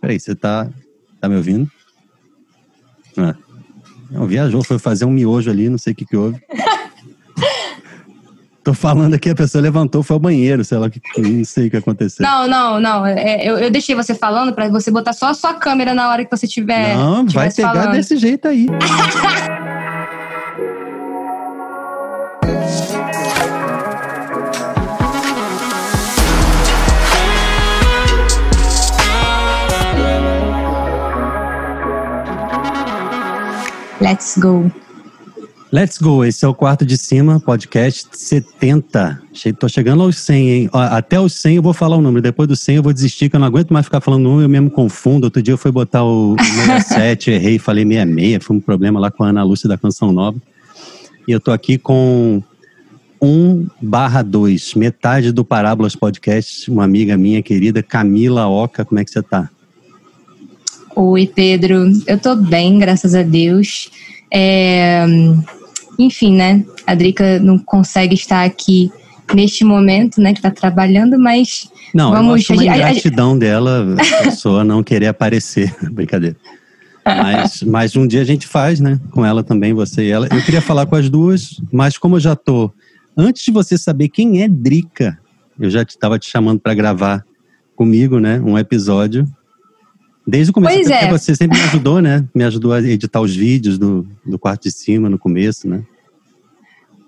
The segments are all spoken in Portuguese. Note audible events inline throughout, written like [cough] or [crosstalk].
Peraí, você tá, tá me ouvindo? Ah. Não, viajou, foi fazer um miojo ali, não sei o que que houve. [laughs] Tô falando aqui, a pessoa levantou, foi ao banheiro, sei lá, que, não sei o que aconteceu. Não, não, não. É, eu, eu, deixei você falando para você botar só a sua câmera na hora que você tiver. Não, vai pegar falando. desse jeito aí. [laughs] Let's go. Let's go, esse é o quarto de cima, podcast 70. Tô chegando aos 100, hein? Até os 100 eu vou falar o número, depois do 100 eu vou desistir, que eu não aguento mais ficar falando um, eu mesmo confundo. Outro dia eu fui botar o 67, [laughs] errei, falei 66, foi um problema lá com a Ana Lúcia da Canção Nova. E eu tô aqui com 1 barra 2, metade do Parábolas Podcast, uma amiga minha querida, Camila Oca, como é que você tá? Oi, Pedro. Eu tô bem, graças a Deus. É, enfim, né? A Drica não consegue estar aqui neste momento, né? Que tá trabalhando, mas não, vamos. Não, uma ingratidão dela, a pessoa não querer aparecer, [laughs] brincadeira. Mas, mas um dia a gente faz, né? Com ela também, você e ela. Eu queria falar com as duas, mas como eu já tô, antes de você saber quem é Drica, eu já estava te chamando para gravar comigo, né? Um episódio Desde o começo, pois é. você sempre me ajudou, né? Me ajudou a editar os vídeos do, do quarto de cima no começo, né?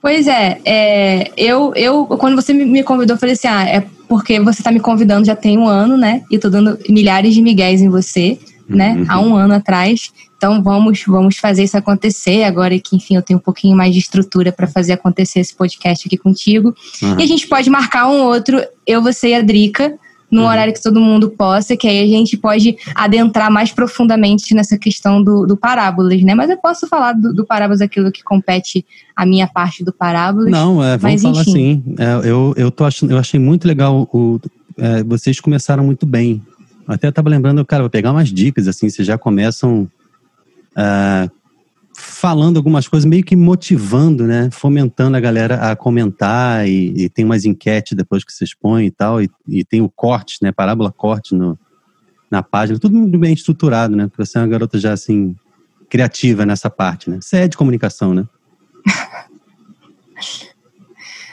Pois é, é, eu, eu, quando você me convidou, eu falei assim: ah, é porque você está me convidando já tem um ano, né? E tô dando milhares de miguéis em você, né? Uhum. Há um ano atrás. Então vamos, vamos fazer isso acontecer agora que, enfim, eu tenho um pouquinho mais de estrutura para fazer acontecer esse podcast aqui contigo. Uhum. E a gente pode marcar um outro, eu, você e a Drica, num uhum. horário que todo mundo possa, que aí a gente pode adentrar mais profundamente nessa questão do, do parábolas, né? Mas eu posso falar do, do parábolas aquilo que compete a minha parte do parábolas. Não, é, vamos mas, falar enfim. assim. É, eu, eu, tô achando, eu achei muito legal o. É, vocês começaram muito bem. Até estava lembrando, cara, vou pegar umas dicas, assim, vocês já começam uh, falando algumas coisas, meio que motivando, né? Fomentando a galera a comentar e, e tem umas enquetes depois que vocês põem e tal, e, e tem o corte, né? Parábola corte no, na página, tudo muito bem estruturado, né? Porque você é uma garota já assim criativa nessa parte, né? Você é de comunicação, né? [laughs]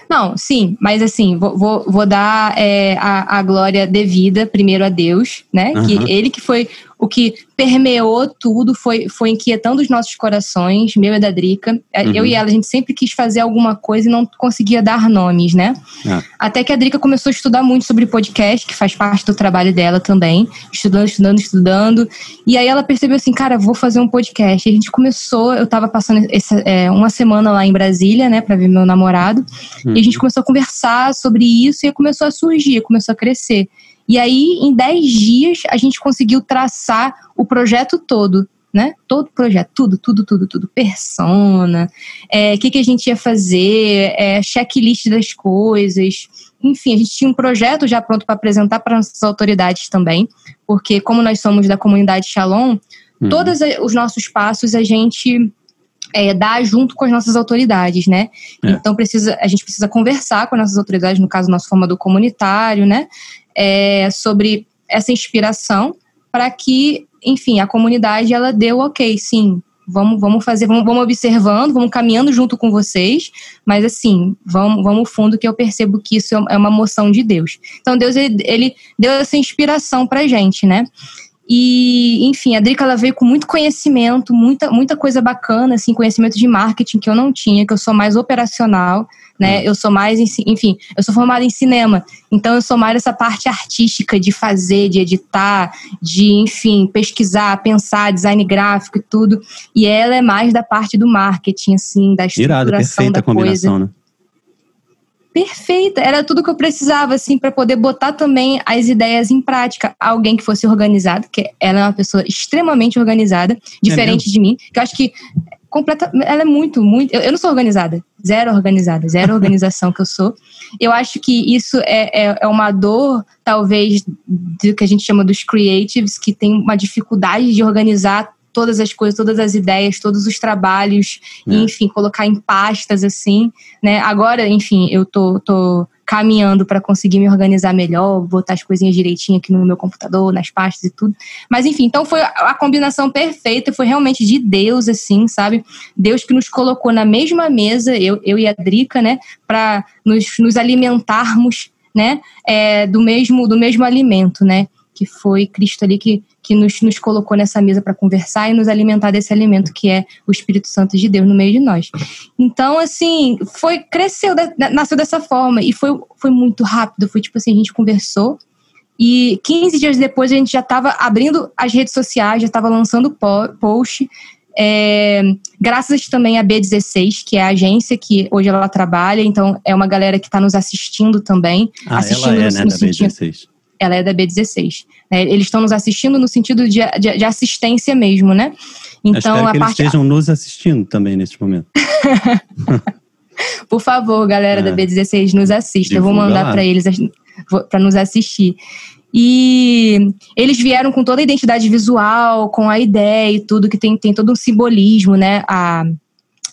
Não, sim, mas assim, vou, vou, vou dar é, a, a glória devida primeiro a Deus, né? Uhum. Que ele que foi o que permeou tudo, foi, foi inquietando os nossos corações, meu e da Drica. É, uhum. Eu e ela, a gente sempre quis fazer alguma coisa e não conseguia dar nomes, né? É. Até que a Drica começou a estudar muito sobre podcast, que faz parte do trabalho dela também. Estudando, estudando, estudando. E aí ela percebeu assim, cara, vou fazer um podcast. E a gente começou, eu tava passando essa, é, uma semana lá em Brasília, né, pra ver meu namorado. Uhum. E a gente uhum. começou a conversar sobre isso e começou a surgir, começou a crescer. E aí, em 10 dias, a gente conseguiu traçar o projeto todo, né? Todo o projeto, tudo, tudo, tudo, tudo. Persona, o é, que, que a gente ia fazer, é, checklist das coisas. Enfim, a gente tinha um projeto já pronto para apresentar para nossas autoridades também, porque como nós somos da comunidade Shalom, uhum. todos os nossos passos a gente é, dá junto com as nossas autoridades, né? É. Então precisa, a gente precisa conversar com as nossas autoridades, no caso nosso formador comunitário, né? É, sobre essa inspiração para que, enfim, a comunidade ela deu ok, sim, vamos, vamos fazer, vamos, vamos observando, vamos caminhando junto com vocês, mas assim, vamos, vamos fundo que eu percebo que isso é uma moção de Deus. Então Deus ele, ele deu essa inspiração para gente, né? E, enfim, a Drica ela veio com muito conhecimento, muita, muita coisa bacana, assim, conhecimento de marketing que eu não tinha, que eu sou mais operacional, né? Hum. Eu sou mais, enfim, eu sou formada em cinema, então eu sou mais essa parte artística de fazer, de editar, de, enfim, pesquisar, pensar, design gráfico e tudo. E ela é mais da parte do marketing, assim, da estruturação Irado, perfeita da combinação, coisa. Né? perfeita. Era tudo que eu precisava, assim, para poder botar também as ideias em prática. Alguém que fosse organizado, que ela é uma pessoa extremamente organizada, diferente é de mim, que eu acho que completa, ela é muito, muito. Eu, eu, não sou organizada, zero organizada, zero [laughs] organização que eu sou. Eu acho que isso é, é, é, uma dor, talvez, do que a gente chama dos creatives, que tem uma dificuldade de organizar todas as coisas, todas as ideias, todos os trabalhos, é. e, enfim, colocar em pastas assim, né? Agora, enfim, eu tô, tô caminhando para conseguir me organizar melhor, botar as coisinhas direitinho aqui no meu computador, nas pastas e tudo. Mas enfim, então foi a combinação perfeita, foi realmente de Deus, assim, sabe? Deus que nos colocou na mesma mesa, eu, eu e a Drica, né, para nos, nos alimentarmos, né, é, do mesmo do mesmo alimento, né? Que foi Cristo ali que que nos, nos colocou nessa mesa para conversar e nos alimentar desse alimento que é o Espírito Santo de Deus no meio de nós. Então, assim, foi cresceu, nasceu dessa forma e foi, foi muito rápido. Foi tipo assim, a gente conversou e 15 dias depois a gente já estava abrindo as redes sociais, já estava lançando post. É, graças também à B16, que é a agência que hoje ela trabalha, então é uma galera que está nos assistindo também. Ah, assistindo ela é, né, da B16 ela é da B16. Né? Eles estão nos assistindo no sentido de, de, de assistência mesmo, né? Então, a que parte... eles estejam nos assistindo também neste momento. [laughs] Por favor, galera é. da B16, nos assista. Eu vou mandar para eles para nos assistir. E eles vieram com toda a identidade visual, com a ideia e tudo, que tem, tem todo um simbolismo, né? A,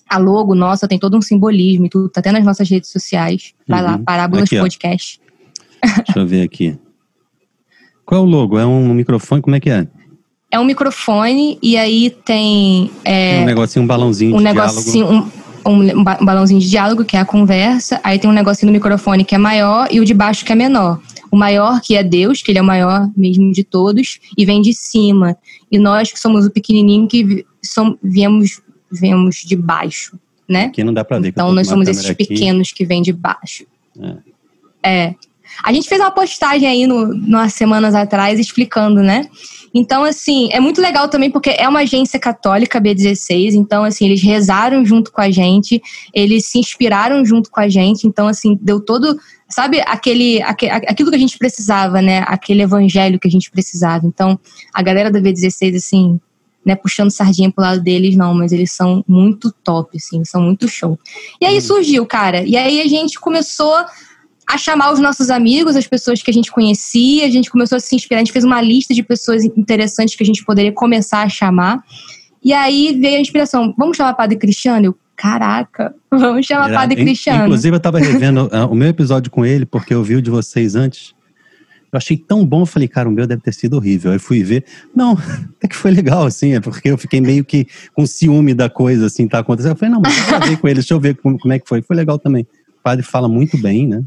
a logo nossa tem todo um simbolismo e tudo, tá até nas nossas redes sociais. Vai uhum. lá, Parábolas aqui, Podcast. Deixa eu ver aqui. Qual é o logo? É um microfone? Como é que é? É um microfone e aí tem. É, tem um negocinho, um balãozinho um de negocinho, diálogo. Um, um, um balãozinho de diálogo, que é a conversa. Aí tem um negocinho no microfone que é maior e o de baixo que é menor. O maior, que é Deus, que ele é o maior mesmo de todos, e vem de cima. E nós, que somos o pequenininho, que som, viemos, viemos de baixo, né? Aqui não dá pra ver. Então, nós somos esses aqui. pequenos que vêm de baixo. É. é. A gente fez uma postagem aí no, umas semanas atrás explicando, né? Então, assim, é muito legal também porque é uma agência católica B16, então, assim, eles rezaram junto com a gente, eles se inspiraram junto com a gente, então, assim, deu todo, sabe, aquele, aquele aquilo que a gente precisava, né? Aquele evangelho que a gente precisava. Então, a galera da B16, assim, né, puxando sardinha pro lado deles, não, mas eles são muito top, assim, são muito show. E aí hum. surgiu, cara, e aí a gente começou a chamar os nossos amigos, as pessoas que a gente conhecia, a gente começou a se inspirar, a gente fez uma lista de pessoas interessantes que a gente poderia começar a chamar. E aí veio a inspiração, vamos chamar Padre Cristiano? Eu, caraca, [laughs] vamos chamar Era, Padre Cristiano. Inclusive eu estava revendo uh, o meu episódio com ele, porque eu vi o de vocês antes. Eu achei tão bom, eu falei, cara, o meu deve ter sido horrível. Aí fui ver, não, [laughs] até que foi legal, assim, é porque eu fiquei meio que com ciúme da coisa, assim, tá acontecendo. Eu falei, não, mas eu ver com ele, deixa eu ver como, como é que foi. Foi legal também. O padre fala muito bem, né?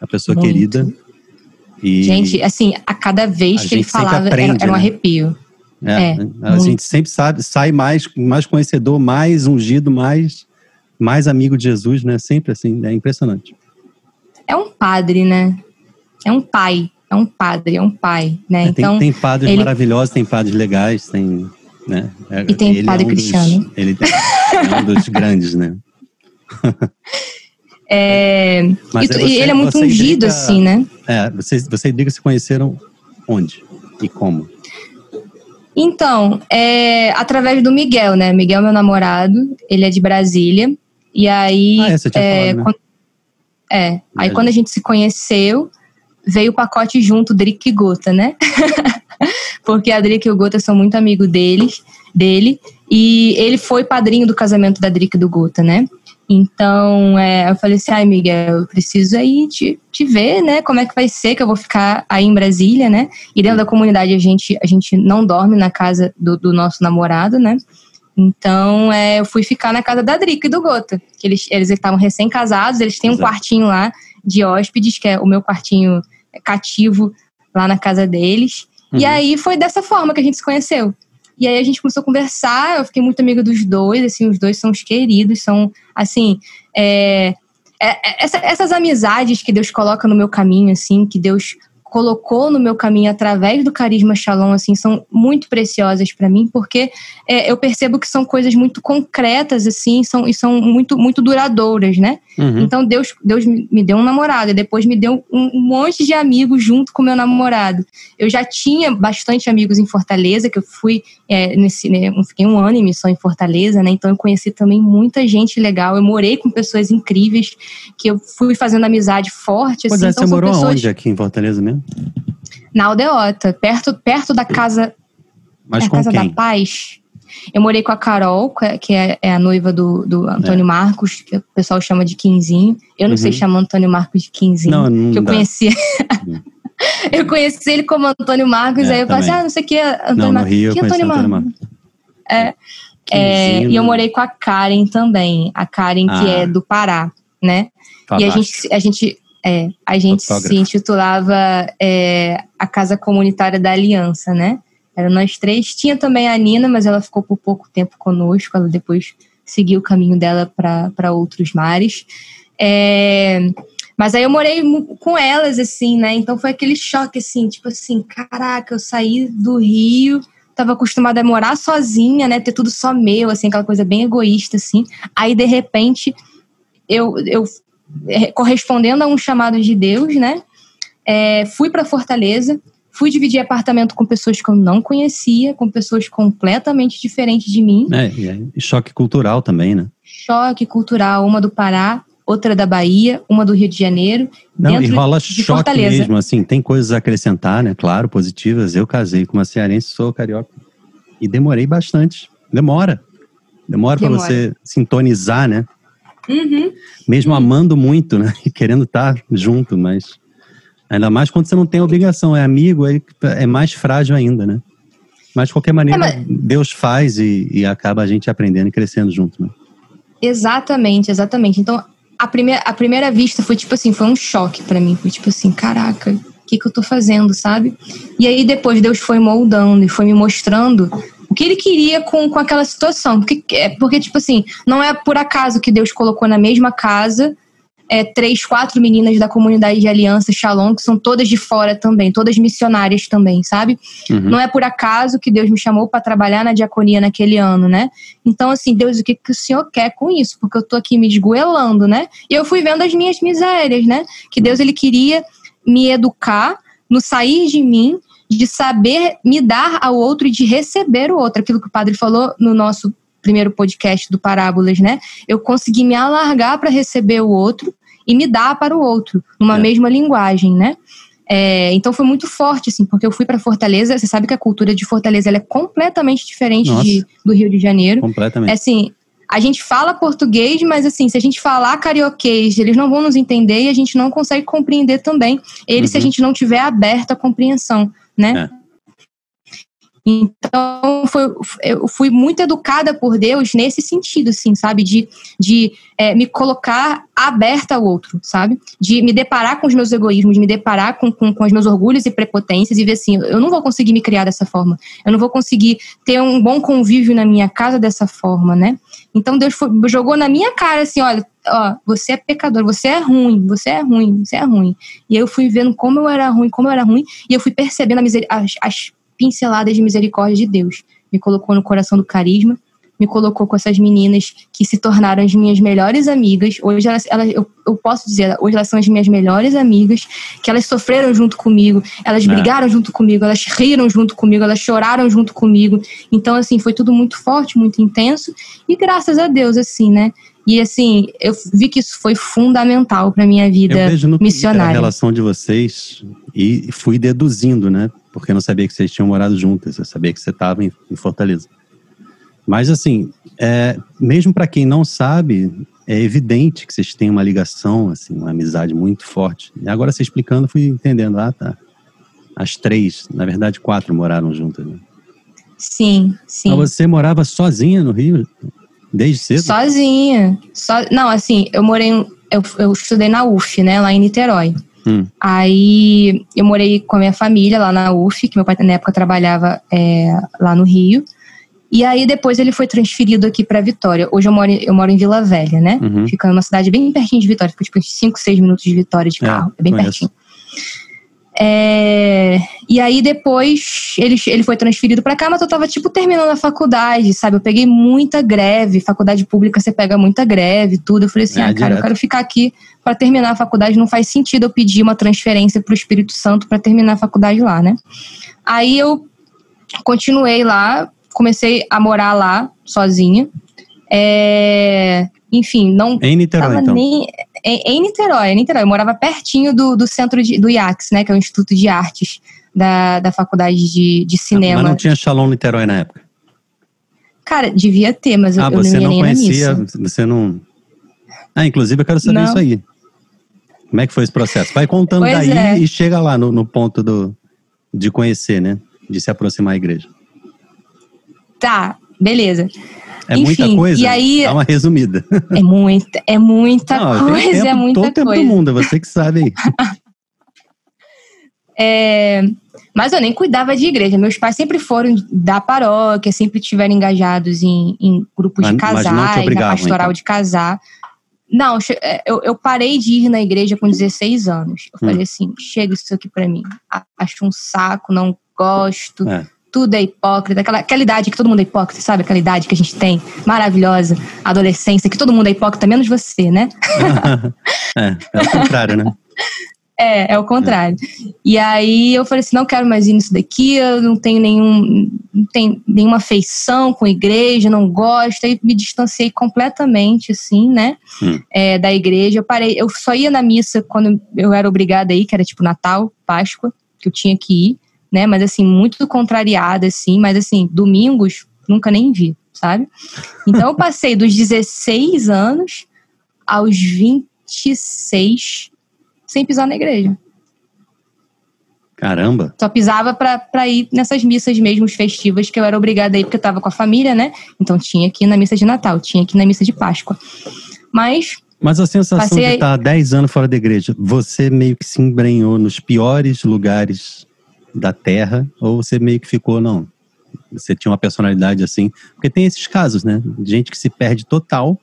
A pessoa Muito. querida. E gente, assim, a cada vez a que ele falava aprende, era, era, um né? arrepio. É, é a muito. gente sempre sabe, sai mais, mais conhecedor, mais ungido, mais, mais amigo de Jesus, né? Sempre assim, é impressionante. É um padre, né? É um pai, é um padre, é um pai, né? É, então, tem, tem padres ele... maravilhosos, tem padres legais, tem, né? É, e tem padre é um cristiano. Dos, ele é um dos [laughs] grandes, né? [laughs] É, e, você, ele é muito ungido, assim, né? É, vocês, você e Drica se conheceram onde e como? Então, é através do Miguel, né? Miguel, meu namorado, ele é de Brasília. E aí. Ah, é, você tinha é, falado, né? quando, é, aí quando a gente se conheceu, veio o pacote junto, Drick e Gota, né? [laughs] Porque a Drick e o Gota são muito amigos deles, dele. E ele foi padrinho do casamento da Drick e do Gota, né? Então, é, eu falei assim, ai, Miguel, eu preciso aí te, te ver, né? Como é que vai ser que eu vou ficar aí em Brasília, né? E dentro da comunidade a gente, a gente não dorme na casa do, do nosso namorado, né? Então, é, eu fui ficar na casa da Drica e do Gota, que eles eles estavam recém-casados, eles têm um Exato. quartinho lá de hóspedes, que é o meu quartinho cativo lá na casa deles. Uhum. E aí foi dessa forma que a gente se conheceu. E aí a gente começou a conversar, eu fiquei muito amiga dos dois, assim, os dois são os queridos, são, assim, é, é, é essa, essas amizades que Deus coloca no meu caminho, assim, que Deus colocou no meu caminho através do carisma Shalom, assim, são muito preciosas para mim, porque é, eu percebo que são coisas muito concretas, assim, são, e são muito, muito duradouras, né? Uhum. Então, Deus, Deus me deu um namorado, e depois me deu um, um monte de amigos junto com meu namorado. Eu já tinha bastante amigos em Fortaleza, que eu fui, é, nesse, né, eu fiquei um ano em missão em Fortaleza, né? Então, eu conheci também muita gente legal, eu morei com pessoas incríveis, que eu fui fazendo amizade forte, assim. Pois é, então, você morou pessoas... onde aqui em Fortaleza mesmo? Na Aldeota, perto, perto da casa. Mas é com Casa quem? da Paz. Eu morei com a Carol, que é, é a noiva do, do Antônio é. Marcos, que o pessoal chama de Quinzinho. Eu não uhum. sei chamar Antônio Marcos de Quinzinho, não, não que eu dá. conhecia. eu conheci ele como Antônio Marcos, é, aí eu falei assim, ah, não sei o que, Antônio não, Marcos. Rio, que Antônio, Antônio Marcos? Marcos? É. É, e eu morei com a Karen também, a Karen ah. que é do Pará, né? E a gente, a gente, é, a gente se intitulava é, a Casa Comunitária da Aliança, né? Era nós três. Tinha também a Nina, mas ela ficou por pouco tempo conosco. Ela depois seguiu o caminho dela para outros mares. É, mas aí eu morei com elas, assim, né? Então foi aquele choque, assim, tipo assim, caraca, eu saí do Rio tava acostumada a morar sozinha, né? Ter tudo só meu, assim, aquela coisa bem egoísta, assim. Aí, de repente, eu, eu correspondendo a um chamado de Deus, né? É, fui para Fortaleza, fui dividir apartamento com pessoas que eu não conhecia, com pessoas completamente diferentes de mim. É, e choque cultural também, né? Choque cultural, uma do Pará, outra da Bahia, uma do Rio de Janeiro. Não, e rola choque Fortaleza. mesmo, assim, tem coisas a acrescentar, né? Claro, positivas. Eu casei com uma cearense, sou carioca. E demorei bastante. Demora. Demora, Demora. para você sintonizar, né? Uhum. Mesmo amando muito, né? E [laughs] querendo estar junto, mas ainda mais quando você não tem obrigação, é amigo, é, é mais frágil ainda, né? Mas de qualquer maneira, é, mas... Deus faz e, e, acaba a gente aprendendo e crescendo junto, né? Exatamente, exatamente. Então, a primeira, a primeira vista foi tipo assim, foi um choque para mim. Foi tipo assim, caraca, o que, que eu tô fazendo, sabe? E aí depois Deus foi moldando e foi me mostrando o que ele queria com, com aquela situação. Porque, é, porque, tipo assim, não é por acaso que Deus colocou na mesma casa é, três, quatro meninas da comunidade de Aliança Shalom, que são todas de fora também, todas missionárias também, sabe? Uhum. Não é por acaso que Deus me chamou para trabalhar na diaconia naquele ano, né? Então, assim, Deus, o que, que o Senhor quer com isso? Porque eu tô aqui me esgoelando, né? E eu fui vendo as minhas misérias, né? Que Deus, ele queria me educar no sair de mim, de saber me dar ao outro e de receber o outro. Aquilo que o padre falou no nosso primeiro podcast do Parábolas, né? Eu consegui me alargar para receber o outro e me dar para o outro, numa é. mesma linguagem, né? É, então foi muito forte, assim, porque eu fui para Fortaleza. Você sabe que a cultura de Fortaleza é completamente diferente de, do Rio de Janeiro. Completamente. É, assim, a gente fala português, mas assim, se a gente falar carioquês, eles não vão nos entender e a gente não consegue compreender também eles uhum. se a uhum. gente não tiver aberto à compreensão, né? É. Então, foi, eu fui muito educada por Deus nesse sentido, assim, sabe? De, de é, me colocar aberta ao outro, sabe? De me deparar com os meus egoísmos, de me deparar com, com, com os meus orgulhos e prepotências e ver assim, eu não vou conseguir me criar dessa forma. Eu não vou conseguir ter um bom convívio na minha casa dessa forma, né? Então, Deus foi, jogou na minha cara assim, olha, ó, você é pecador, você é ruim, você é ruim, você é ruim. E eu fui vendo como eu era ruim, como eu era ruim, e eu fui percebendo as, as pinceladas de misericórdia de Deus. Me colocou no coração do carisma, me colocou com essas meninas que se tornaram as minhas melhores amigas. Hoje elas, elas eu, eu, posso dizer, hoje elas são as minhas melhores amigas, que elas sofreram junto comigo, elas é. brigaram junto comigo, elas riram junto comigo, elas choraram junto comigo. Então, assim, foi tudo muito forte, muito intenso. E graças a Deus, assim, né? E assim, eu vi que isso foi fundamental para minha vida eu vejo no missionária. a relação de vocês e fui deduzindo, né? Porque eu não sabia que vocês tinham morado juntas, eu sabia que você estava em, em, Fortaleza. Mas assim, é, mesmo para quem não sabe, é evidente que vocês têm uma ligação, assim, uma amizade muito forte. E agora você explicando, fui entendendo. Ah, tá. As três, na verdade, quatro moraram juntas. Né? Sim, sim. Mas você morava sozinha no Rio? Desde cedo? Sozinha. So... Não, assim, eu morei. Eu, eu estudei na UF, né, lá em Niterói. Hum. Aí eu morei com a minha família lá na UF, que meu pai na época trabalhava é, lá no Rio. E aí depois ele foi transferido aqui para Vitória. Hoje eu moro, eu moro em Vila Velha, né? Uhum. Fica numa cidade bem pertinho de Vitória, fica tipo 5, 6 minutos de Vitória de é, carro, é, é bem conheço. pertinho. É, e aí depois ele, ele foi transferido para cá, mas eu tava tipo terminando a faculdade, sabe? Eu peguei muita greve, faculdade pública você pega muita greve, tudo. Eu falei assim, é, ah, cara, eu quero ficar aqui para terminar a faculdade, não faz sentido eu pedir uma transferência para o Espírito Santo para terminar a faculdade lá, né? Aí eu continuei lá, comecei a morar lá sozinha. É, enfim, não. Em Niterói, então. Nem, em, em, Niterói, em Niterói. Eu morava pertinho do, do centro de, do IACS, né? Que é o Instituto de Artes da, da Faculdade de, de Cinema. Mas não tinha Shalom Niterói na época? Cara, devia ter, mas eu, ah, eu você não não conhecia, você não. Ah, inclusive eu quero saber Não. isso aí. Como é que foi esse processo? Vai contando Pois daí é. e chega lá no, no ponto do, de conhecer, né? De se aproximar à igreja. Tá, beleza. É muita Enfim, coisa? e aí- Dá uma resumida. [laughs] É muita, é muita Não, coisa, tempo, é muita todo tempo coisa. do mundo, é você que sabe aí. [laughs] É, mas eu nem cuidava de igreja. Meus pais sempre foram da paróquia, sempre tiveram engajados em, em grupos Mas- de casais, na pastoral então? de casar. Não, é, eu, eu parei de ir na igreja com 16 anos. Eu Hum. falei assim: chega isso aqui pra mim. Acho um saco, não gosto. É. Tudo é hipócrita. Aquela, aquela idade que todo mundo é hipócrita, sabe? Aquela idade que a gente tem, maravilhosa, adolescência, que todo mundo é hipócrita, menos você, né? [laughs] é, é o contrário, né? [laughs] É, é o contrário. E aí eu falei assim, não quero mais ir nisso daqui, eu não tenho nenhum, não tenho nenhuma afeição com igreja, não gosto. Aí me distanciei completamente, assim, né, Hum. é, da igreja. Eu parei, eu só ia na missa quando eu era obrigada a ir, que era tipo Natal, Páscoa, que eu tinha que ir, né, mas assim, muito contrariada, assim, mas assim, domingos, nunca nem vi, sabe? Então eu passei dos 16 anos aos 26 sem pisar na igreja. Caramba. Só pisava pra, pra ir nessas missas mesmo festivas que eu era obrigada a ir porque eu tava com a família, né? Então tinha que ir na missa de Natal, tinha que ir na missa de Páscoa. Mas, Mas a sensação Passei de aí- estar 10 anos fora da igreja, você meio que se embrenhou nos piores lugares da Terra, ou você meio que ficou, não? Você tinha uma personalidade assim? Porque tem esses casos, né? De Gente que se perde total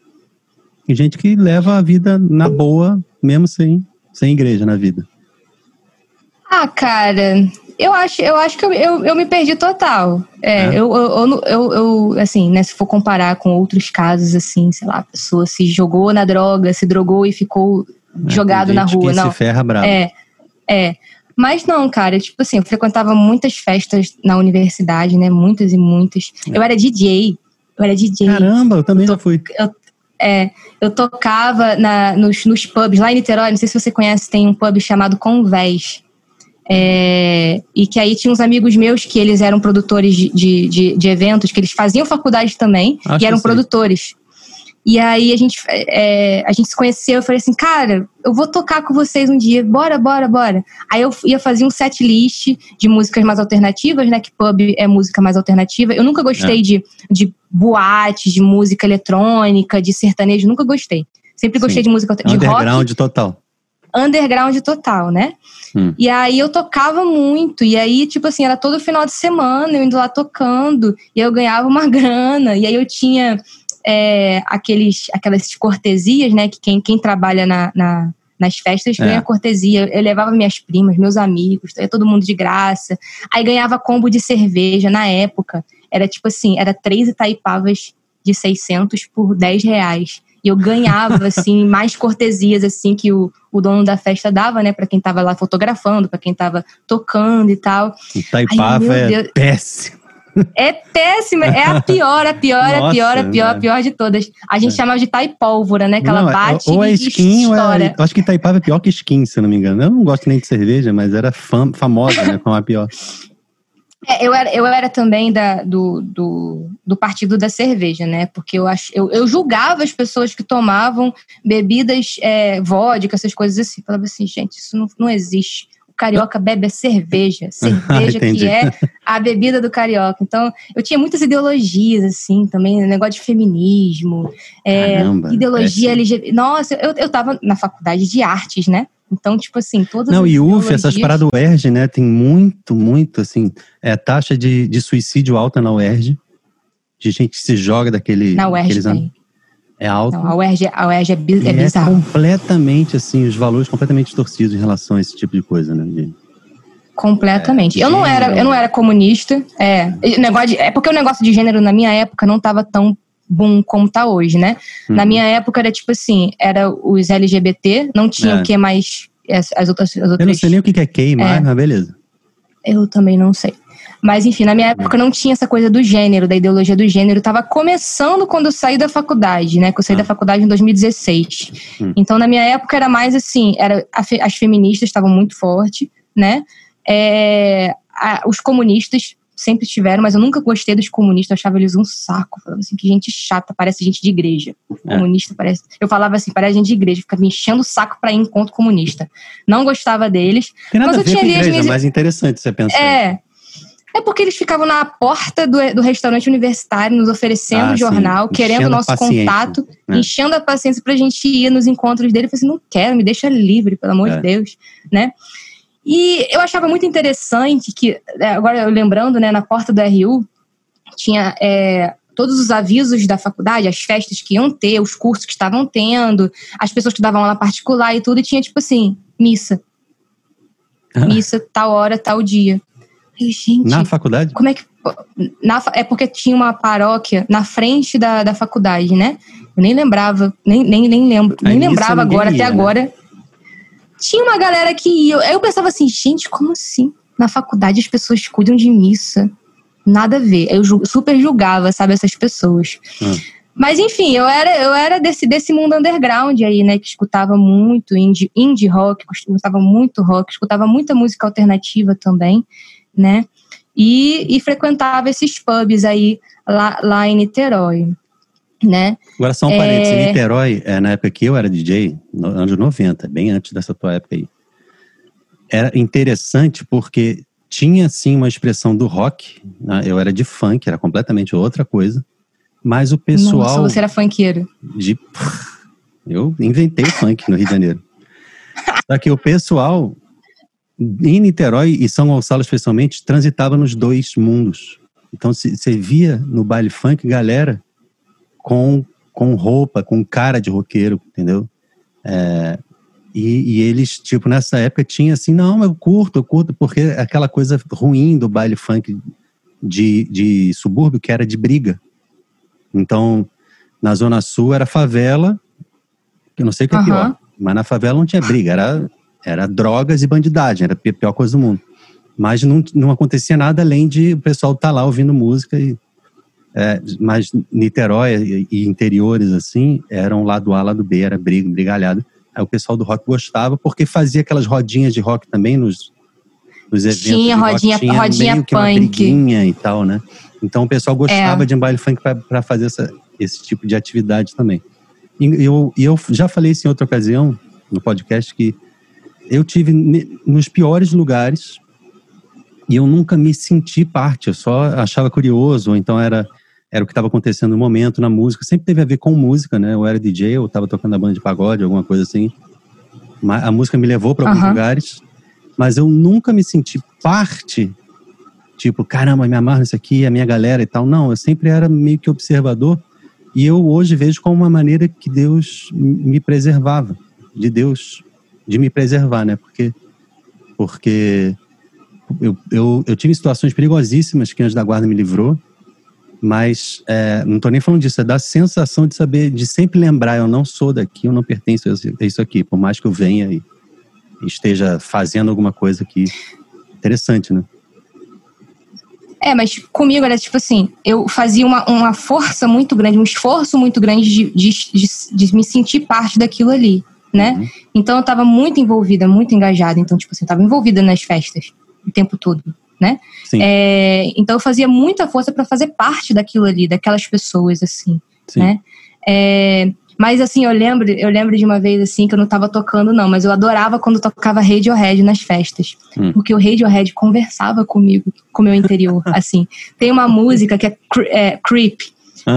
e gente que leva a vida na boa, mesmo sem, sem igreja na vida. ah, cara, eu acho, eu acho que eu, eu, eu me perdi total. É, É? Eu, eu, eu, eu, eu, assim, né, se for comparar com outros casos, assim, sei lá, a pessoa se jogou na droga, se drogou e ficou né? jogado na rua, não. se ferra bravo. É, é. Mas não, cara, tipo assim, eu frequentava muitas festas na universidade, né? Muitas e muitas. Eu era DJ. Eu era DJ. Caramba, eu também já fui. É, eu tocava na, nos, nos pubs lá em Niterói, não sei se você conhece, tem um pub chamado Convés. É, e que aí tinha uns amigos meus que eles eram produtores de, de, de, de eventos, que eles faziam faculdade também Acho e eram que sei. E aí a gente, é, a gente se conheceu, eu falei assim, cara, eu vou tocar com vocês um dia, bora, bora, bora. Aí eu ia fazer um set list de músicas mais alternativas, né? Que pub é música mais alternativa. Eu nunca gostei É. de, de boate, de música eletrônica, de sertanejo, nunca gostei. Sempre gostei Sim. de música de rock Underground total. underground total, né? Hum. E aí eu tocava muito, e aí, tipo assim, era todo final de semana eu indo lá tocando, e eu ganhava uma [laughs] grana, e aí eu tinha é, aqueles, aquelas cortesias, né? Que quem, quem trabalha na, na- nas festas É. ganha cortesia. Eu levava minhas primas, meus amigos, todo mundo de graça. Aí ganhava combo de cerveja na época. Era tipo assim, era três Itaipavas de 600 por 10 reais. E eu ganhava, assim, [laughs] mais cortesias, assim, que o, o dono da festa dava, né? Pra quem tava lá fotografando, pra quem tava tocando e tal. Itaipava meu é péssimo. É péssima, é a pior, a pior, a Nossa, pior, a pior, a pior de todas. A gente É. chamava de taipólvora, né? Que ela Não, é- bate ou é e skin, ou é, eu acho que Itaipava é pior que skin, se não me engano. Eu não gosto nem de cerveja, mas era fam, famosa, né? Como a pior. É, eu, era, eu era também da, do, do, do partido da cerveja, né? Porque eu, ach, eu, eu julgava as pessoas que tomavam bebidas é, vodka, essas coisas assim. Falava assim, gente, isso não, não existe. Carioca bebe a cerveja. [laughs] Cerveja Entendi. que é a bebida do carioca. Então, eu tinha muitas ideologias, assim, também, negócio de feminismo, é, Caramba, ideologia péssimo. LGBT. Nossa, eu, eu tava na faculdade de artes, né? Então, tipo assim, todas Não, as e UF, essas paradas UERJ, né? Tem muito, muito, assim, é, taxa de, de suicídio alta na UERJ. De gente que se joga daquele. Na UERJ daqueles tem. É alto. Não, a UERJ, a UERJ é, bi- E é bizarro. completamente, assim, os valores completamente torcidos em relação a esse tipo de coisa, né? De- Completamente. É, eu, não era, gênero. eu não era comunista. É, negócio de- é porque o negócio de gênero na minha época não tava tão boom como tá hoje, né? Na Uhum. minha época era tipo assim, era os LGBT, não tinha É. o que mais as, as outras, as Eu não outras sei nem o que é queimar, É. mas beleza. Eu também não sei. Mas enfim, na minha época não tinha essa coisa do gênero, da ideologia do gênero. Tava começando quando eu saí da faculdade, né? Que eu saí Ah. da faculdade em 2016. Hum. Então, na minha época era mais assim, era as feministas estavam muito fortes, né? É, a- os comunistas sempre tiveram, mas eu nunca gostei dos comunistas, eu achava eles um saco. Falava assim, que gente chata, parece gente de igreja. É. Comunista parece. Eu falava assim, parece gente de igreja, ficava me enchendo o saco para ir em encontro comunista. Não gostava deles. Tem nada mas a ver eu tinha com igreja, minhas... mais interessante você pensar. É. É porque eles ficavam na porta do, do restaurante universitário, nos oferecendo ah, jornal, sim. querendo o nosso contato, né? enchendo a paciência pra gente ir nos encontros dele. Eu falei assim, não quero, me deixa livre, pelo amor é. de Deus, né? E eu achava muito interessante que, é, agora lembrando, né, na porta do RU, tinha é, todos os avisos da faculdade, as festas que iam ter, os cursos que estavam tendo, as pessoas que davam aula particular e tudo, e tinha tipo assim, missa. Missa, tal hora, tal dia. Gente, na faculdade? Como é que. Na, é porque tinha uma paróquia na frente da, da faculdade, né? Eu nem lembrava, nem, nem, nem lembro, nem lembrava agora, ia, até né? agora. Tinha uma galera que ia. Aí eu pensava assim, gente, como assim? Na faculdade as pessoas cuidam de missa. Nada a ver. Eu super julgava, sabe, essas pessoas. Hum. Mas enfim, eu era, eu era desse, desse mundo underground aí, né? Que escutava muito indie, indie rock, escutava muito rock, escutava muita música alternativa também né? E, e frequentava esses pubs aí lá, lá em Niterói, né? Agora só um é... parênteses, Niterói, é, na época que eu era DJ, no anos 90, bem antes dessa tua época aí, era interessante porque tinha sim uma expressão do rock, né? eu era de funk, era completamente outra coisa, mas o pessoal... Nossa, você era funkeiro. De... Eu inventei funk no Rio de Janeiro. Só que o pessoal em Niterói e São Gonçalo especialmente, transitava nos dois mundos. Então você via no baile funk galera com, com roupa, com cara de roqueiro, entendeu? É, e, e, eles, tipo, nessa época tinha assim, não, eu curto, eu curto, porque aquela coisa ruim do baile funk de, de subúrbio, que era de briga. Então, na Zona Sul era favela, que eu não sei o que é uhum. pior, mas na favela não tinha briga, era era drogas e bandidagem, era a pior coisa do mundo. Mas não, não acontecia nada além de o pessoal estar tá lá ouvindo música. E, é, mas Niterói e, interiores, assim, eram lado A, lado B, era briga, brigalhada. Aí o pessoal do rock gostava, porque fazia aquelas rodinhas de rock também nos, nos eventos. Tinha rodinha, rock, tinha rodinha meio que punk. Uma e tal, né? Então o pessoal gostava é. de um baile funk para fazer essa, esse tipo de atividade também. E eu, e eu já falei isso em outra ocasião, no podcast, que eu tive nos piores lugares e eu nunca me senti parte, eu só achava curioso, então era era o que estava acontecendo no momento na música, sempre teve a ver com música, né? Eu era DJ, eu estava tocando a banda de pagode, alguma coisa assim. A música me levou para alguns uhum. lugares, mas eu nunca me senti parte, tipo, caramba, me amarro nisso aqui, a minha galera e tal. Não, eu sempre era meio que observador e eu hoje vejo como uma maneira que Deus me preservava, de Deus de me preservar, né? Porque, porque eu, eu, eu tive situações perigosíssimas que antes da guarda me livrou, mas é, não estou nem falando disso, é da sensação de saber, de sempre lembrar, eu não sou daqui, eu não pertenço a isso aqui, por mais que eu venha e esteja fazendo alguma coisa aqui. Interessante, né? É, mas comigo era tipo assim, eu fazia uma, uma força muito grande, um esforço muito grande de, de, de, de me sentir parte daquilo ali né? Uhum. Então eu estava muito envolvida, muito engajada. Então, tipo assim, eu tava envolvida nas festas o tempo todo, né? É, então eu fazia muita força para fazer parte daquilo ali, daquelas pessoas, assim, Sim. né? É, mas assim, eu lembro, eu lembro de uma vez assim que eu não estava tocando, não, mas eu adorava quando tocava Radiohead nas festas. Hum. Porque o Radiohead conversava comigo, com o meu interior. [laughs] assim. Tem uma música que é, é Creep,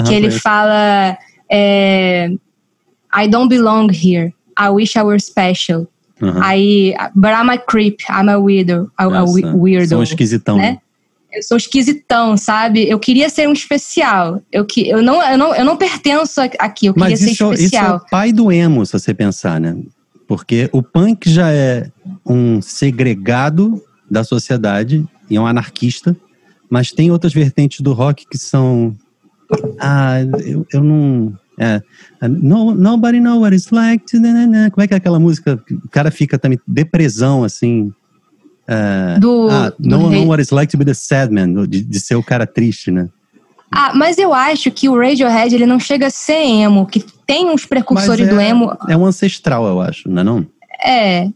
que ele fala é, I don't belong here. I wish I were special. Uhum. Aí, but I'm a creep, I'm a weirdo. A, a weirdo Sou um esquisitão. Né? Eu sou esquisitão, sabe? Eu queria ser um especial. Eu, que, eu, não, eu, não, eu não pertenço aqui, eu queria Mas ser isso, especial. Isso é o pai do emo, se você pensar, né? Porque o punk já é um segregado da sociedade e é um anarquista, mas tem outras vertentes do rock que são. Ah, eu, eu não. É, no, nobody know what it's like to... Como é que é aquela música? O cara fica também depressão, assim. É, do, ah, do no know what it's like to be the sad man, de, de ser o cara triste, né? Ah, mas eu acho que o Radiohead ele não chega a ser emo, que tem uns precursores é, do emo. É um ancestral, eu acho, não é não? É.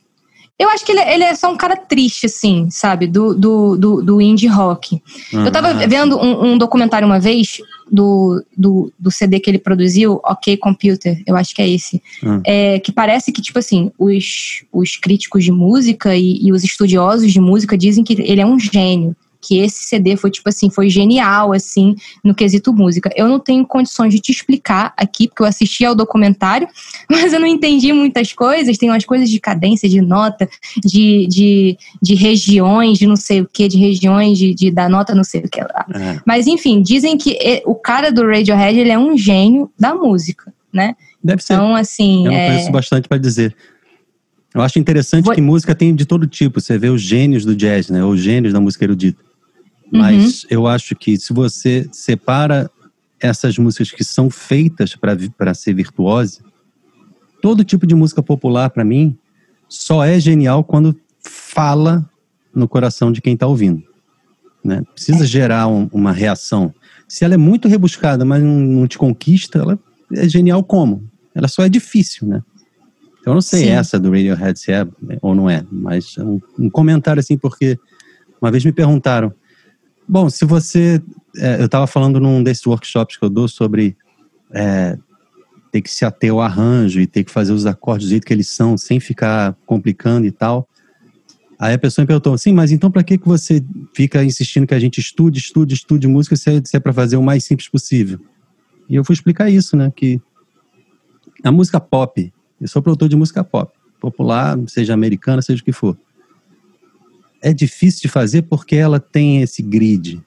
Eu acho que ele, ele, é só um cara triste, assim, sabe? Do, do, do, do indie rock. eu tava ah, vendo um, um, documentário uma vez do, do, do, CD que ele produziu, OK Computer, eu acho que é esse. Ah. É, que parece que, tipo assim, os, os críticos de música e, e os estudiosos de música dizem que ele é um gênio que esse CD foi, tipo assim, foi genial, assim, no quesito música. Eu não tenho condições de te explicar aqui, porque eu assisti ao documentário, [laughs] mas eu não entendi muitas coisas. Tem umas coisas de cadência, de nota, de, de, de regiões, de não sei o que, de regiões, de, de da nota não sei o que lá. É. Mas, enfim, dizem que o cara do Radiohead, ele é um gênio da música, né? Deve ser. Então, assim. Eu não é... conheço bastante para dizer. Eu acho interessante Vou... que música tem de todo tipo. Você vê os gênios do jazz, né? Ou os gênios da música erudita. Mas uhum. eu acho que se você separa essas músicas que são feitas para ser virtuose, todo tipo de música popular, para mim, só é genial quando fala no coração de quem está ouvindo. Né? Precisa é. gerar um, uma reação. Se ela é muito rebuscada, mas não, te conquista, ela é genial como? Ela só é difícil, né? Então, eu não sei Sim. essa do Radiohead se é ou não é, mas é um, um comentário assim, porque uma vez me perguntaram Bom, se você. É, eu estava falando num desses workshops que eu dou sobre é, ter que se ater ao arranjo e ter que fazer os acordes do jeito que eles são, sem ficar complicando e tal. Aí a pessoa me perguntou, sim, mas então para que, que você fica insistindo que a gente estude, estude, estude música se é, é para fazer o mais simples possível? E eu fui explicar isso, né? Que a música pop, eu sou produtor de música pop, popular, seja americana, seja o que for é difícil de fazer porque ela tem esse grid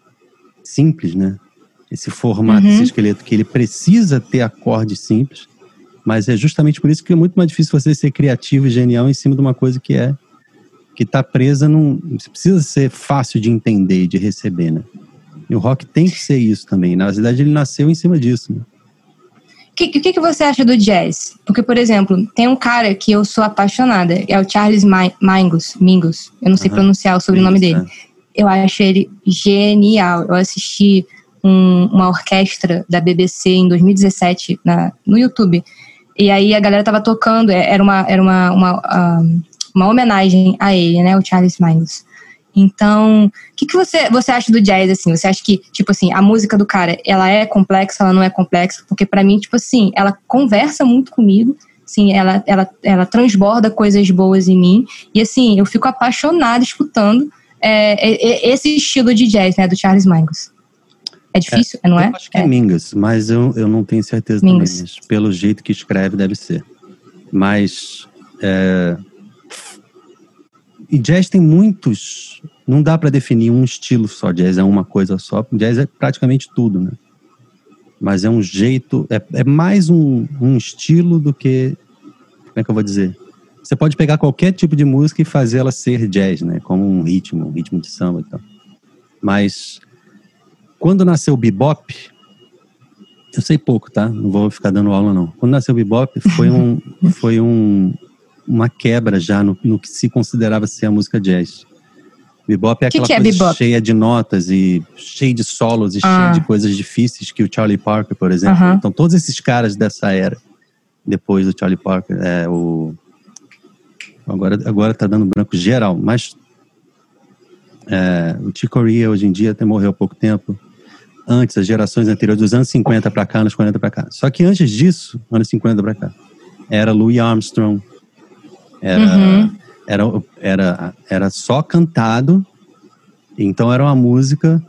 simples, né? Esse formato, uhum. esse esqueleto, que ele precisa ter acordes simples, mas é justamente por isso que é muito mais difícil você ser criativo e genial em cima de uma coisa que é que está presa num. Precisa ser fácil de entender e de receber, né? E o rock tem que ser isso também. Na verdade, ele nasceu em cima disso. Né? Que, que, que você acha do jazz? Porque, por exemplo, tem um cara que eu sou apaixonada, é o Charles Mingus, Mingus. Eu não sei uhum. pronunciar o sobrenome dele. É. Eu acho ele genial. Eu assisti um, uma orquestra da BBC em 2017 na, no YouTube. E aí a galera tava tocando, é, era uma, era uma, uma, ah, uma homenagem a ele, né? O Charles Mingus. Então, o que, que você, você acha do jazz, assim? Você acha que, tipo assim, a música do cara, ela é complexa, ela não é complexa? Porque para mim, tipo assim, ela conversa muito comigo, assim, ela, ela, ela transborda coisas boas em mim. E assim, eu fico apaixonada escutando é, esse estilo de jazz, né, do Charles Mingus. É difícil, é, não é? Eu acho que é, é Mingus, mas eu, eu não tenho certeza Mingus. também. Pelo jeito que escreve, deve ser. Mas é, e jazz tem muitos. Não dá para definir um estilo só. Jazz é uma coisa só. Jazz é praticamente tudo, né? Mas é um jeito. É, é mais um, um estilo do que. Como é que eu vou dizer? Você pode pegar qualquer tipo de música e fazer ela ser jazz, né? Como um ritmo, um ritmo de samba e tal. Mas quando nasceu o bebop, eu sei pouco, tá? Não vou ficar dando aula não. Quando nasceu o bebop, foi um, [laughs] foi um, uma quebra já no, no que se considerava ser a música jazz. Bebop é aquela que que é coisa bebop? cheia de notas e cheia de solos e ah. cheia de coisas difíceis que o Charlie Parker, por exemplo. Uh -huh. Então, todos esses caras dessa era, depois do Charlie Parker, é o. Agora, agora tá dando branco geral, mas é, o Chick Corea hoje em dia até morreu há pouco tempo. Antes, as gerações anteriores, dos anos 50 para cá, anos 40 para cá. Só que antes disso, anos 50 para cá, era Louis Armstrong, era, uhum. era, era, era só cantado, então era uma música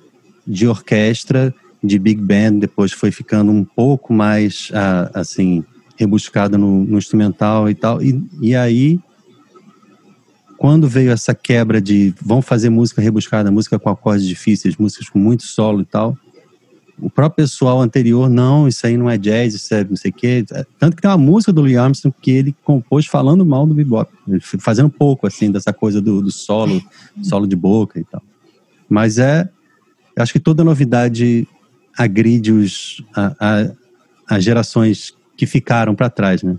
de orquestra, de big band, depois foi ficando um pouco mais, ah, assim, rebuscada no, no, instrumental e tal. E, e aí, quando veio essa quebra de vamos fazer música rebuscada, música com acordes difíceis, músicas com muito solo e tal, o próprio pessoal anterior, não, isso aí não é jazz, isso é não sei o quê. Tanto que tem uma música do Louis Armstrong que ele compôs falando mal do bebop, fazendo pouco, assim, dessa coisa do, do solo, solo de boca e tal. Mas é, acho que toda novidade agride os, a, a, as gerações que ficaram para trás, né?